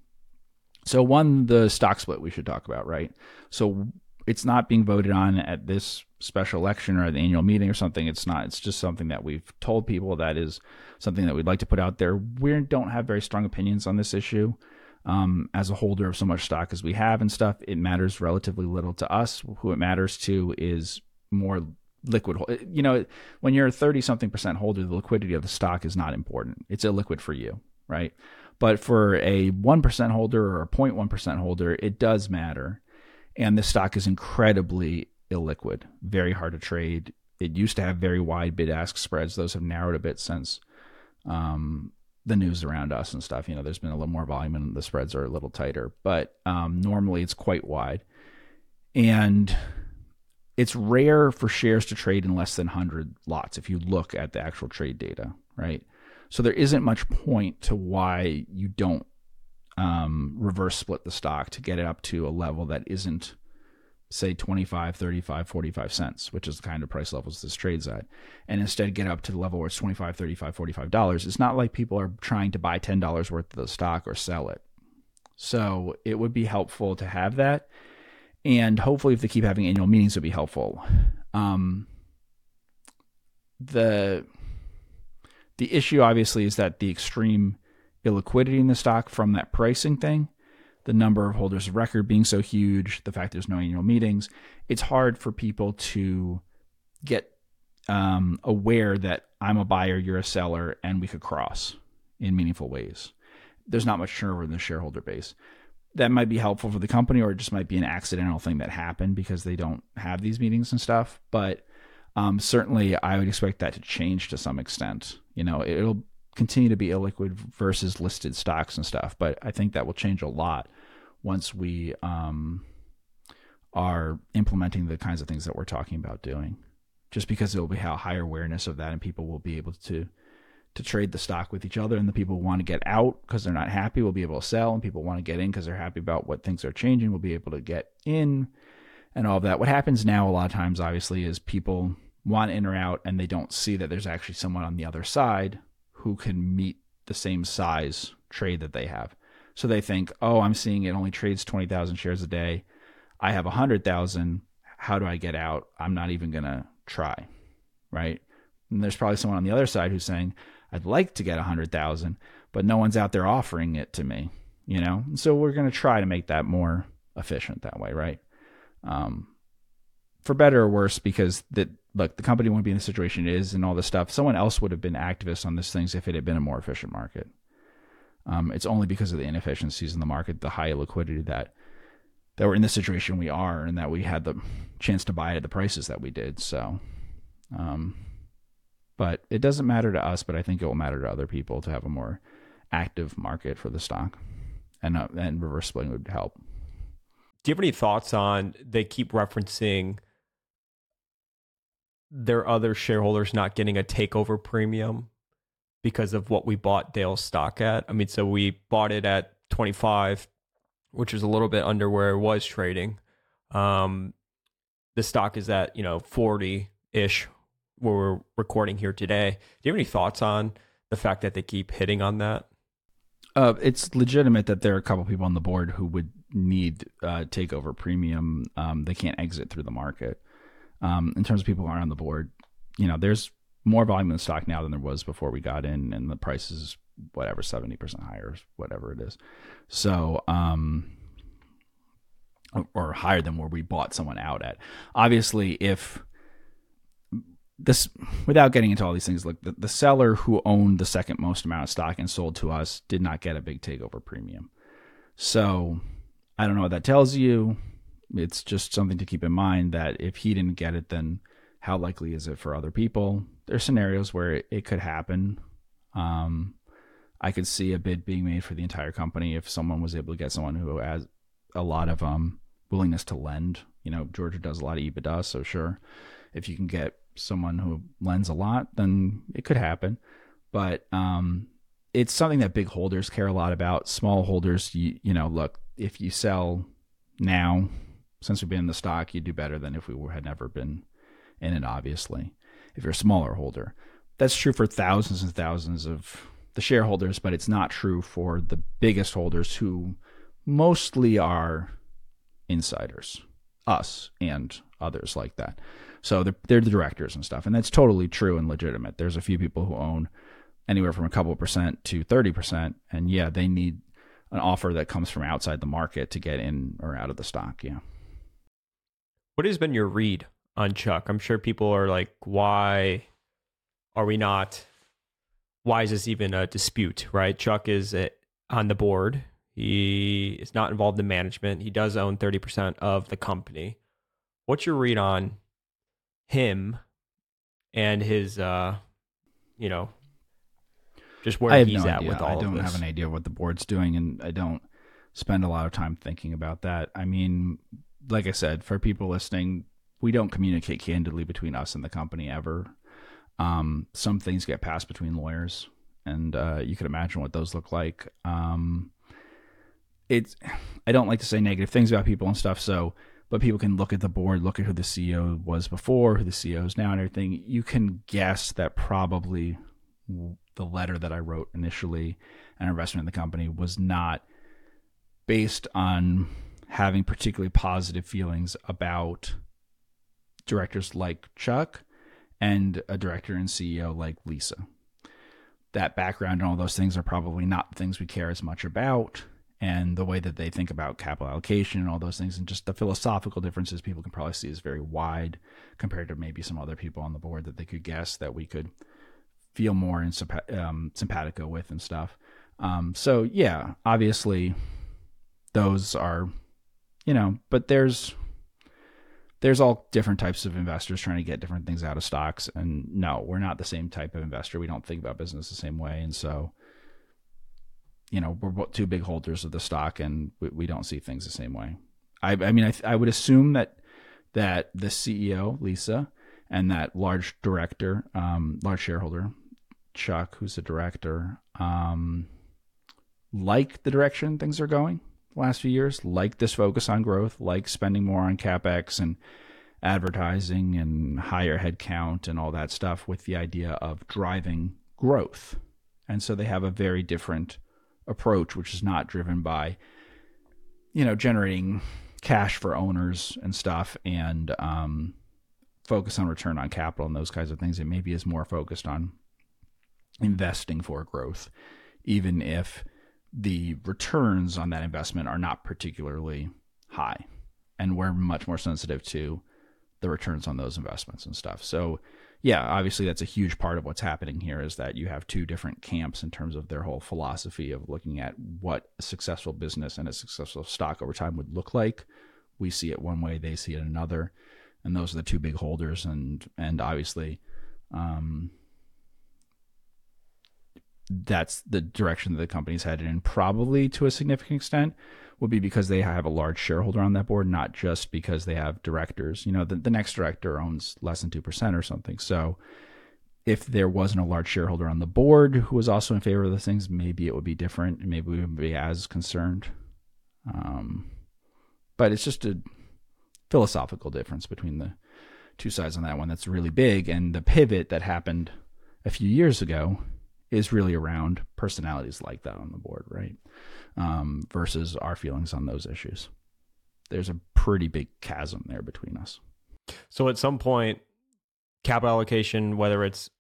so one, the stock split we should talk about, right? So it's not being voted on at this special election or at the annual meeting or something. It's not. It's just something that we've told people that is something that we'd like to put out there. We don't have very strong opinions on this issue um, as a holder of so much stock as we have and stuff, it matters relatively little to us. Who it matters to is more liquid. You know, when you're a 30 something percent holder, the liquidity of the stock is not important. It's illiquid for you, right? But for a 1% holder or a 0.1% holder, it does matter. And the stock is incredibly illiquid, very hard to trade. It used to have very wide bid ask spreads. Those have narrowed a bit since um, the news around us and stuff. You know, there's been a little more volume and the spreads are a little tighter, but um, normally it's quite wide. And it's rare for shares to trade in less than 100 lots if you look at the actual trade data, right? So there isn't much point to why you don't um, reverse split the stock to get it up to a level that isn't say 25 35 45 cents which is the kind of price levels this trades at and instead get up to the level where it's 25 35 45 dollars it's not like people are trying to buy 10 dollars worth of the stock or sell it. So it would be helpful to have that and hopefully if they keep having annual meetings it would be helpful. Um, the the issue obviously is that the extreme illiquidity in the stock from that pricing thing the number of holders of record being so huge, the fact there's no annual meetings, it's hard for people to get um, aware that I'm a buyer, you're a seller, and we could cross in meaningful ways. There's not much turnover in the shareholder base. That might be helpful for the company, or it just might be an accidental thing that happened because they don't have these meetings and stuff. But um, certainly, I would expect that to change to some extent. You know, it'll continue to be illiquid versus listed stocks and stuff. But I think that will change a lot once we um, are implementing the kinds of things that we're talking about doing. Just because it will be how higher awareness of that, and people will be able to to trade the stock with each other, and the people want to get out because they're not happy will be able to sell, and people want to get in because they're happy about what things are changing will be able to get in, and all of that. What happens now a lot of times, obviously, is people want in or out, and they don't see that there's actually someone on the other side who can meet the same size trade that they have. So they think, oh, I'm seeing it only trades 20,000 shares a day. I have 100,000. How do I get out? I'm not even going to try. Right. And there's probably someone on the other side who's saying, I'd like to get 100,000, but no one's out there offering it to me, you know? So we're going to try to make that more efficient that way. Right. Um, for better or worse, because that look, the company wouldn't be in the situation it is and all this stuff. Someone else would have been activists on these things if it had been a more efficient market. Um, it's only because of the inefficiencies in the market, the high liquidity that that we're in the situation we are, and that we had the chance to buy it at the prices that we did. So, um, but it doesn't matter to us, but I think it will matter to other people to have a more active market for the stock, and uh, and reverse splitting would help. Do you have any thoughts on they keep referencing? Their other shareholders not getting a takeover premium because of what we bought Dale's stock at. I mean, so we bought it at 25, which is a little bit under where it was trading. Um, the stock is at, you know, 40 ish where we're recording here today. Do you have any thoughts on the fact that they keep hitting on that? Uh, it's legitimate that there are a couple people on the board who would need uh, takeover premium. Um, they can't exit through the market. Um, in terms of people who are on the board, you know, there's more volume in the stock now than there was before we got in, and the price is whatever seventy percent higher, whatever it is. So, um, or higher than where we bought someone out at. Obviously, if this, without getting into all these things, like the, the seller who owned the second most amount of stock and sold to us did not get a big takeover premium. So, I don't know what that tells you. It's just something to keep in mind that if he didn't get it, then how likely is it for other people? There's scenarios where it, it could happen. Um, I could see a bid being made for the entire company if someone was able to get someone who has a lot of um, willingness to lend. You know, Georgia does a lot of EBITDA, so sure, if you can get someone who lends a lot, then it could happen. But um, it's something that big holders care a lot about. Small holders, you you know, look, if you sell now, since we've been in the stock, you do better than if we had never been in it. Obviously, if you're a smaller holder, that's true for thousands and thousands of the shareholders, but it's not true for the biggest holders who mostly are insiders, us and others like that. So they're, they're the directors and stuff. And that's totally true and legitimate. There's a few people who own anywhere from a couple percent to 30%. And yeah, they need an offer that comes from outside the market to get in or out of the stock. Yeah. What has been your read on Chuck? I'm sure people are like, why are we not why is this even a dispute, right? Chuck is on the board. He is not involved in management. He does own 30% of the company. What's your read on him and his, uh, you know, just where he's no at idea. with all I don't have an idea what the board's doing, and I don't spend a lot of time thinking about that. I mean, like I said, for people listening, we don't communicate candidly between us and the company ever. Um, some things get passed between lawyers, and uh, you can imagine what those look like. Um, it's I don't like to say negative things about people and stuff, so but people can look at the board, look at who the CEO was before, who the CEO is now, and everything. You can guess that probably the letter that I wrote initially, an investment in the company, was not based on having particularly positive feelings about directors like Chuck and a director and CEO like Lisa. That background and all those things are probably not things we care as much about. And the way that they think about capital allocation and all those things, and just the philosophical differences people can probably see is very wide compared to maybe some other people on the board that they could guess that we could feel more in, um, simpatico with and stuff. Um, so, yeah, obviously, those are, you know, but there's there's all different types of investors trying to get different things out of stocks. And no, we're not the same type of investor. We don't think about business the same way. And so, you know, we're two big holders of the stock and we, we don't see things the same way. I, I mean, I, I would assume that, that the CEO, Lisa, and that large director, um, large shareholder, Chuck, who's a director, um, like the direction things are going last few years, like this focus on growth, like spending more on capex and advertising and higher headcount and all that stuff with the idea of driving growth. And so they have a very different approach, which is not driven by, you know, generating cash for owners and stuff and um, focus on return on capital and those kinds of things. It maybe is more focused on investing for growth, even if the returns on that investment are not particularly high. And we're much more sensitive to the returns on those investments and stuff. So, yeah, obviously that's a huge part of what's happening here is that you have two different camps in terms of their whole philosophy of looking at what a successful business and a successful stock over time would look like. We see it one way, they see it another, and those are the two big holders. And and obviously, um, that's the direction that the company's headed in, probably to a significant extent, would be because they have a large shareholder on that board, not just because they have directors. You know, the, the next director owns less than 2% or something. So if there wasn't a large shareholder on the board who was also in favor of those things, maybe it would be different. Maybe we wouldn't be as concerned. Um, but it's just a philosophical difference between the two sides on that one that's really big. And the pivot that happened a few years ago is really around personalities like that on the board, right? Um, versus our feelings on those issues. There's a pretty big chasm there between us. So at some point, capital allocation, whether it's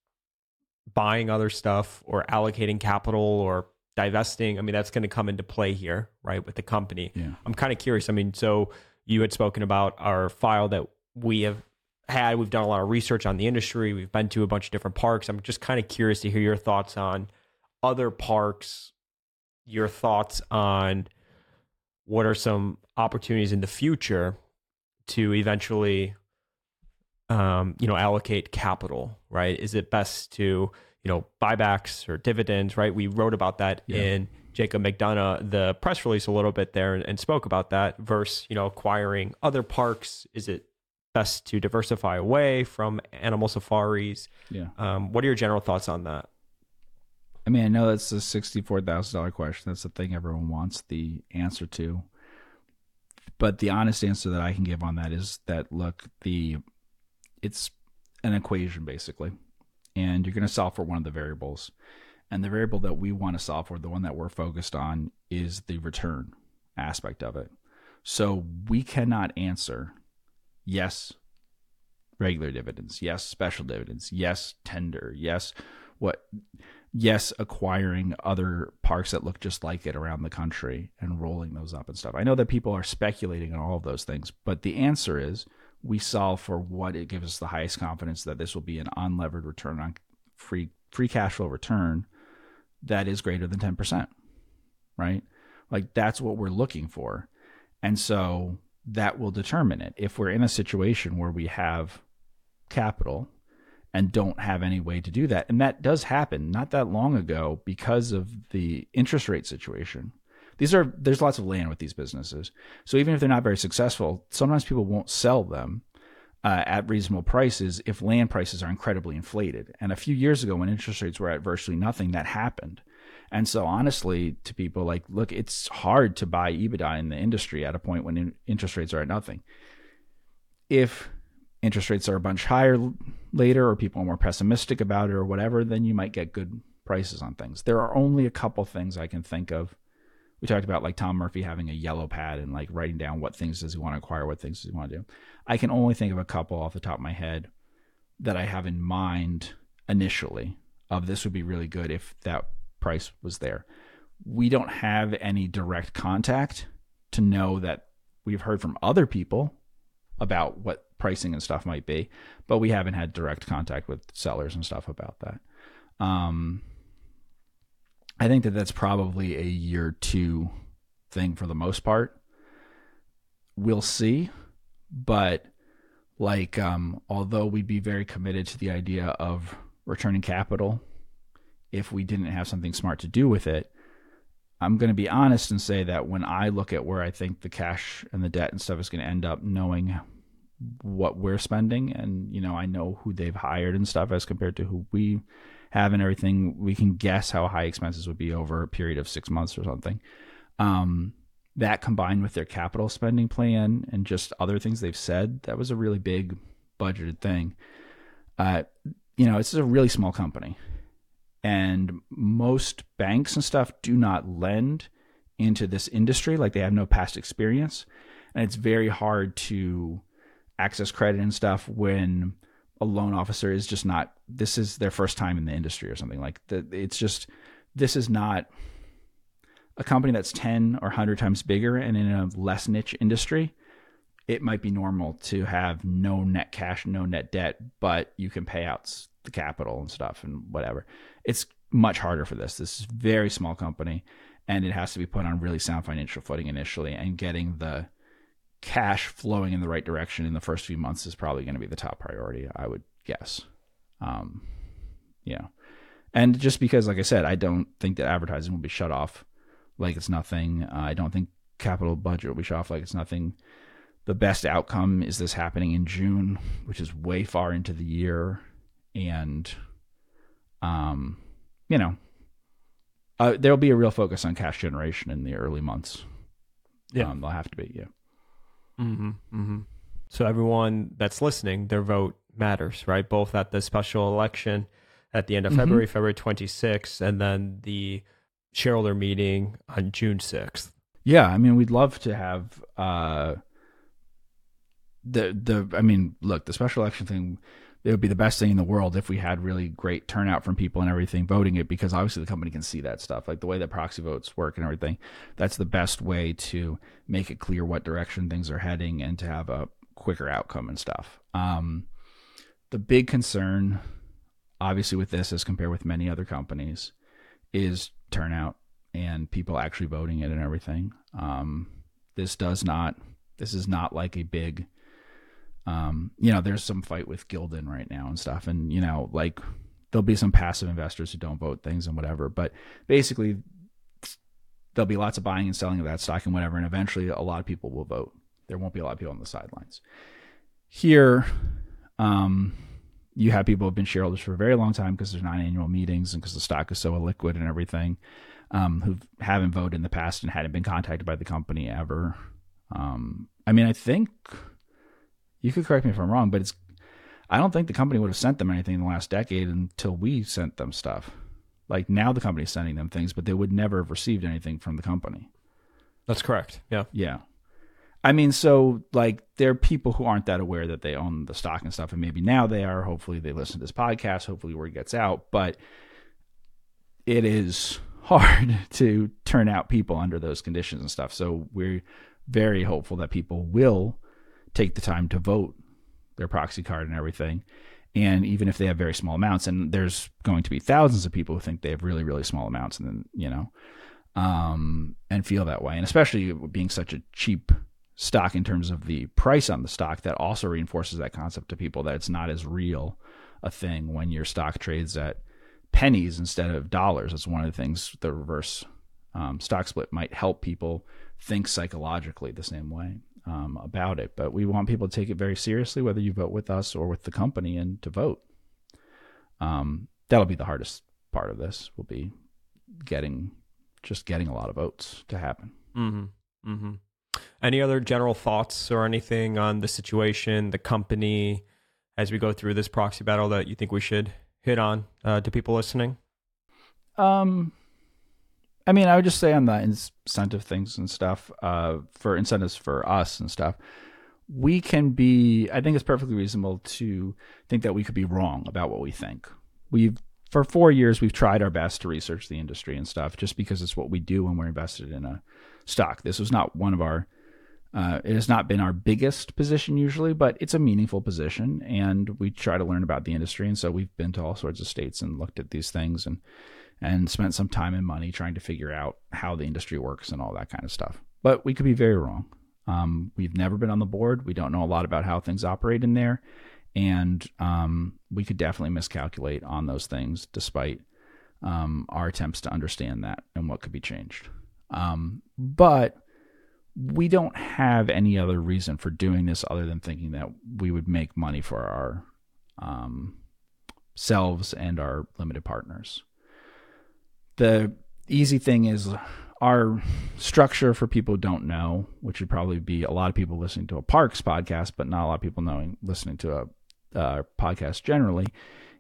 buying other stuff or allocating capital or divesting, I mean, that's going to come into play here, right, with the company. Yeah. I'm kind of curious. I mean, so you had spoken about our file that we have had. We've done a lot of research on the industry. We've been to a bunch of different parks. I'm just kind of curious to hear your thoughts on other parks, your thoughts on what are some opportunities in the future to eventually um, you know, allocate capital, right? Is it best to, you know, buybacks or dividends, right? We wrote about that Yeah. in Jacob McDonough, the press release a little bit there and, and spoke about that versus, you know, acquiring other parks. Is it best to diversify away from animal safaris? Yeah. Um, what are your general thoughts on that? I mean, I know that's a sixty-four thousand dollar question. That's the thing everyone wants the answer to. But the honest answer that I can give on that is that look, the it's an equation basically, and you're going to solve for one of the variables, and the variable that we want to solve for, the one that we're focused on, is the return aspect of it. So we cannot answer yes, regular dividends, yes, special dividends, yes, tender, yes, what yes, acquiring other parks that look just like it around the country and rolling those up and stuff. I know that people are speculating on all of those things, but the answer is we solve for what it gives us the highest confidence that this will be an unlevered return on free free cash flow return that is greater than 10%. Right? Like that's what we're looking for. And so that will determine it. If we're in a situation where we have capital and don't have any way to do that. And that does happen not that long ago because of the interest rate situation. These are there's lots of land with these businesses. So even if they're not very successful, sometimes people won't sell them uh, at reasonable prices if land prices are incredibly inflated. And a few years ago when interest rates were at virtually nothing, that happened. And so honestly, to people like, look, it's hard to buy EBITDA in the industry at a point when in- interest rates are at nothing. If interest rates are a bunch higher later or people are more pessimistic about it or whatever, then you might get good prices on things. There are only a couple things I can think of. We talked about like Tom Murphy having a yellow pad and like writing down what things does he want to acquire, what things does he want to do. I can only think of a couple off the top of my head that I have in mind initially of this would be really good if that price was there. We don't have any direct contact to know that we've heard from other people about what pricing and stuff might be, but we haven't had direct contact with sellers and stuff about that. Um, I think that that's probably a year two thing for the most part. We'll see, but like, um, although we'd be very committed to the idea of returning capital, if we didn't have something smart to do with it, I'm going to be honest and say that when I look at where I think the cash and the debt and stuff is going to end up, knowing what we're spending and you know i know who they've hired and stuff as compared to who we have and everything we can guess how high expenses would be over a period of six months or something. Um, that combined with their capital spending plan and just other things they've said that was a really big budgeted thing. Uh, you know it's a really small company and most banks and stuff do not lend into this industry. Like they have no past experience. And it's very hard to access credit and stuff when a loan officer is just not this is their first time in the industry or something. Like that it's just this is not a company that's 10 or 100 times bigger and in a less niche industry. It might be normal to have no net cash no net debt but you can pay out the capital and stuff and whatever it's much harder for this this is a very small company and it has to be put on really sound financial footing initially and getting the cash flowing in the right direction in the first few months is probably going to be the top priority, I would guess. Um, know, and just because, like I said, I don't think that advertising will be shut off like it's nothing. Uh, I don't think capital budget will be shut off like it's nothing. The best outcome is this happening in June, which is way far into the year, and um, you know, uh, there'll be a real focus on cash generation in the early months. Yeah. um, there'll have to be. Yeah. Mm-hmm, mm-hmm. So everyone that's listening, their vote matters, right? Both at the special election at the end of Mhm. February, February 26th, and then the shareholder meeting on June 6th. Yeah, I mean, we'd love to have uh, the the. I mean, look, the special election thing. It would be the best thing in the world if we had really great turnout from people and everything voting it, because obviously the company can see that stuff, like the way that proxy votes work and everything. That's the best way to make it clear what direction things are heading and to have a quicker outcome and stuff. Um, the big concern, obviously, with this as compared with many other companies, is turnout and people actually voting it and everything. Um, this does not. This is not like a big. Um, you know, there's some fight with Gildan right now and stuff, and you know, like there'll be some passive investors who don't vote things and whatever. But basically, there'll be lots of buying and selling of that stock and whatever, and eventually, a lot of people will vote. There won't be a lot of people on the sidelines. Here, um, you have people who have been shareholders for a very long time because there's non-annual meetings and because the stock is so illiquid and everything um, who haven't voted in the past and hadn't been contacted by the company ever. Um, I mean, I think you could correct me if I'm wrong, but it's I don't think the company would have sent them anything in the last decade until we sent them stuff. Like now, the company's sending them things, but they would never have received anything from the company. That's correct. Yeah. Yeah. I mean, so like there are people who aren't that aware that they own the stock and stuff, and maybe now they are. Hopefully, they listen to this podcast. Hopefully, word gets out. But it is hard to turn out people under those conditions and stuff. So we're very hopeful that people will take the time to vote their proxy card and everything. And even if they have very small amounts, and there's going to be thousands of people who think they have really, really small amounts, and then you know, um, and feel that way, and especially being such a cheap stock in terms of the price on the stock, that also reinforces that concept to people that it's not as real a thing when your stock trades at pennies instead of dollars. That's one of the things the reverse um, stock split might help people think psychologically the same way um, about it. But we want people to take it very seriously, whether you vote with us or with the company, and to vote. Um, that'll be the hardest part of this. Will be getting just getting a lot of votes to happen. Mm-hmm. Mm-hmm. Any other general thoughts or anything on the situation, the company, as we go through this proxy battle that you think we should hit on uh, to people listening? Um, I mean, I would just say on the incentive things and stuff, uh, for incentives for us and stuff, we can be. I think it's perfectly reasonable to think that we could be wrong about what we think. We've for four years we've tried our best to research the industry and stuff, just because it's what we do when we're invested in a stock. This was not one of our. Uh, it has not been our biggest position usually, but it's a meaningful position, and we try to learn about the industry. And so we've been to all sorts of states and looked at these things and and spent some time and money trying to figure out how the industry works and all that kind of stuff. But we could be very wrong. Um, we've never been on the board. We don't know a lot about how things operate in there, and um, we could definitely miscalculate on those things, despite um, our attempts to understand that and what could be changed. Um, but we don't have any other reason for doing this other than thinking that we would make money for our um, selves and our limited partners. The easy thing is our structure for people who don't know, which would probably be a lot of people listening to a Parks podcast, but not a lot of people knowing listening to a uh, podcast generally,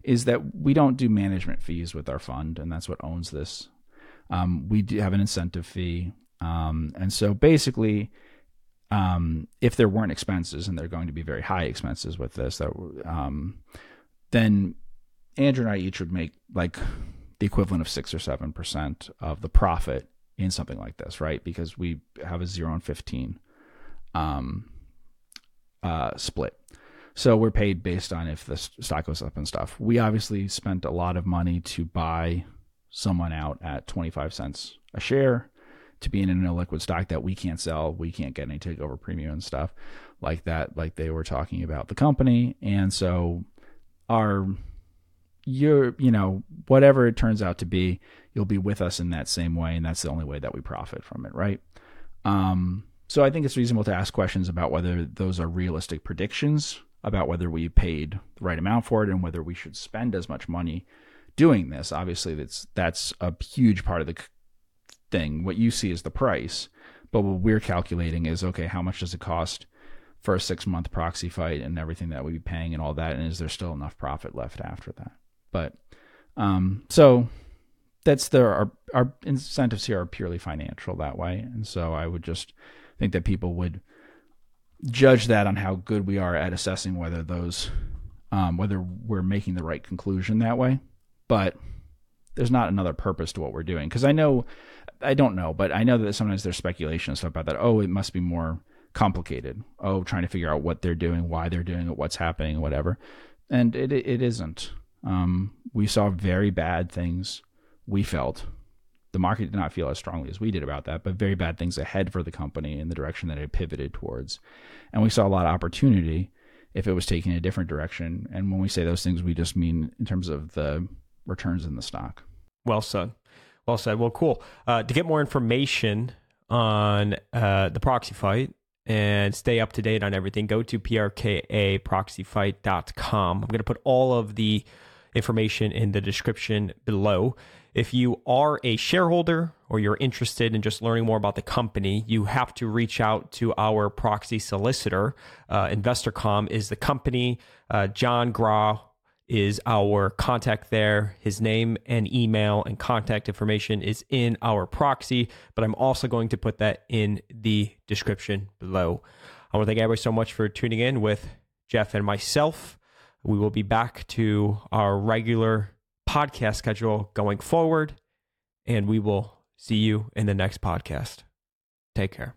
is that we don't do management fees with our fund, and that's what owns this. Um, we do have an incentive fee, um, and so basically, um, if there weren't expenses, and they're going to be very high expenses with this, that um, then Andrew and I each would make like the equivalent of six or seven percent of the profit in something like this, right? Because we have a zero and fifteen um, uh, split. So we're paid based on if the stock goes up and stuff. We obviously spent a lot of money to buy someone out at 25 cents a share to be in an illiquid stock that we can't sell. We can't get any takeover premium and stuff like that, like they were talking about the company. And so our you're you know whatever it turns out to be you'll be with us in that same way and that's the only way that we profit from it right? Um, so i think it's reasonable to ask questions about whether those are realistic predictions about whether we paid the right amount for it and whether we should spend as much money doing this. Obviously that's that's a huge part of the thing. What you see is the price but what we're calculating is okay how much does it cost for a six month proxy fight and everything that we'd be paying and all that and is there still enough profit left after that but Um, so that's the our our incentives here are purely financial that way, and so I would just think that people would judge that on how good we are at assessing whether those um, whether we're making the right conclusion that way. But there's not another purpose to what we're doing because I know I don't know, but I know that sometimes there's speculation and stuff about that. Oh, it must be more complicated. Oh, trying to figure out what they're doing, why they're doing it, what's happening, whatever. And it it isn't. Um, we saw very bad things. We felt the market did not feel as strongly as we did about that, but very bad things ahead for the company in the direction that it pivoted towards. And we saw a lot of opportunity if it was taking a different direction. And when we say those things, we just mean in terms of the returns in the stock. Well said. Well said. Well, cool. Uh, to get more information on uh, the proxy fight and stay up to date on everything, go to prkaproxyfight.com. I'm going to put all of the information in the description below. If you are a shareholder or you're interested in just learning more about the company, you have to reach out to our proxy solicitor. Uh, InvestorCom is the company. Uh, John Grau is our contact there. His name and email and contact information is in our proxy, but I'm also going to put that in the description below. I want to thank everybody so much for tuning in with Jeff and myself. We will be back to our regular podcast schedule going forward, and we will see you in the next podcast. Take care.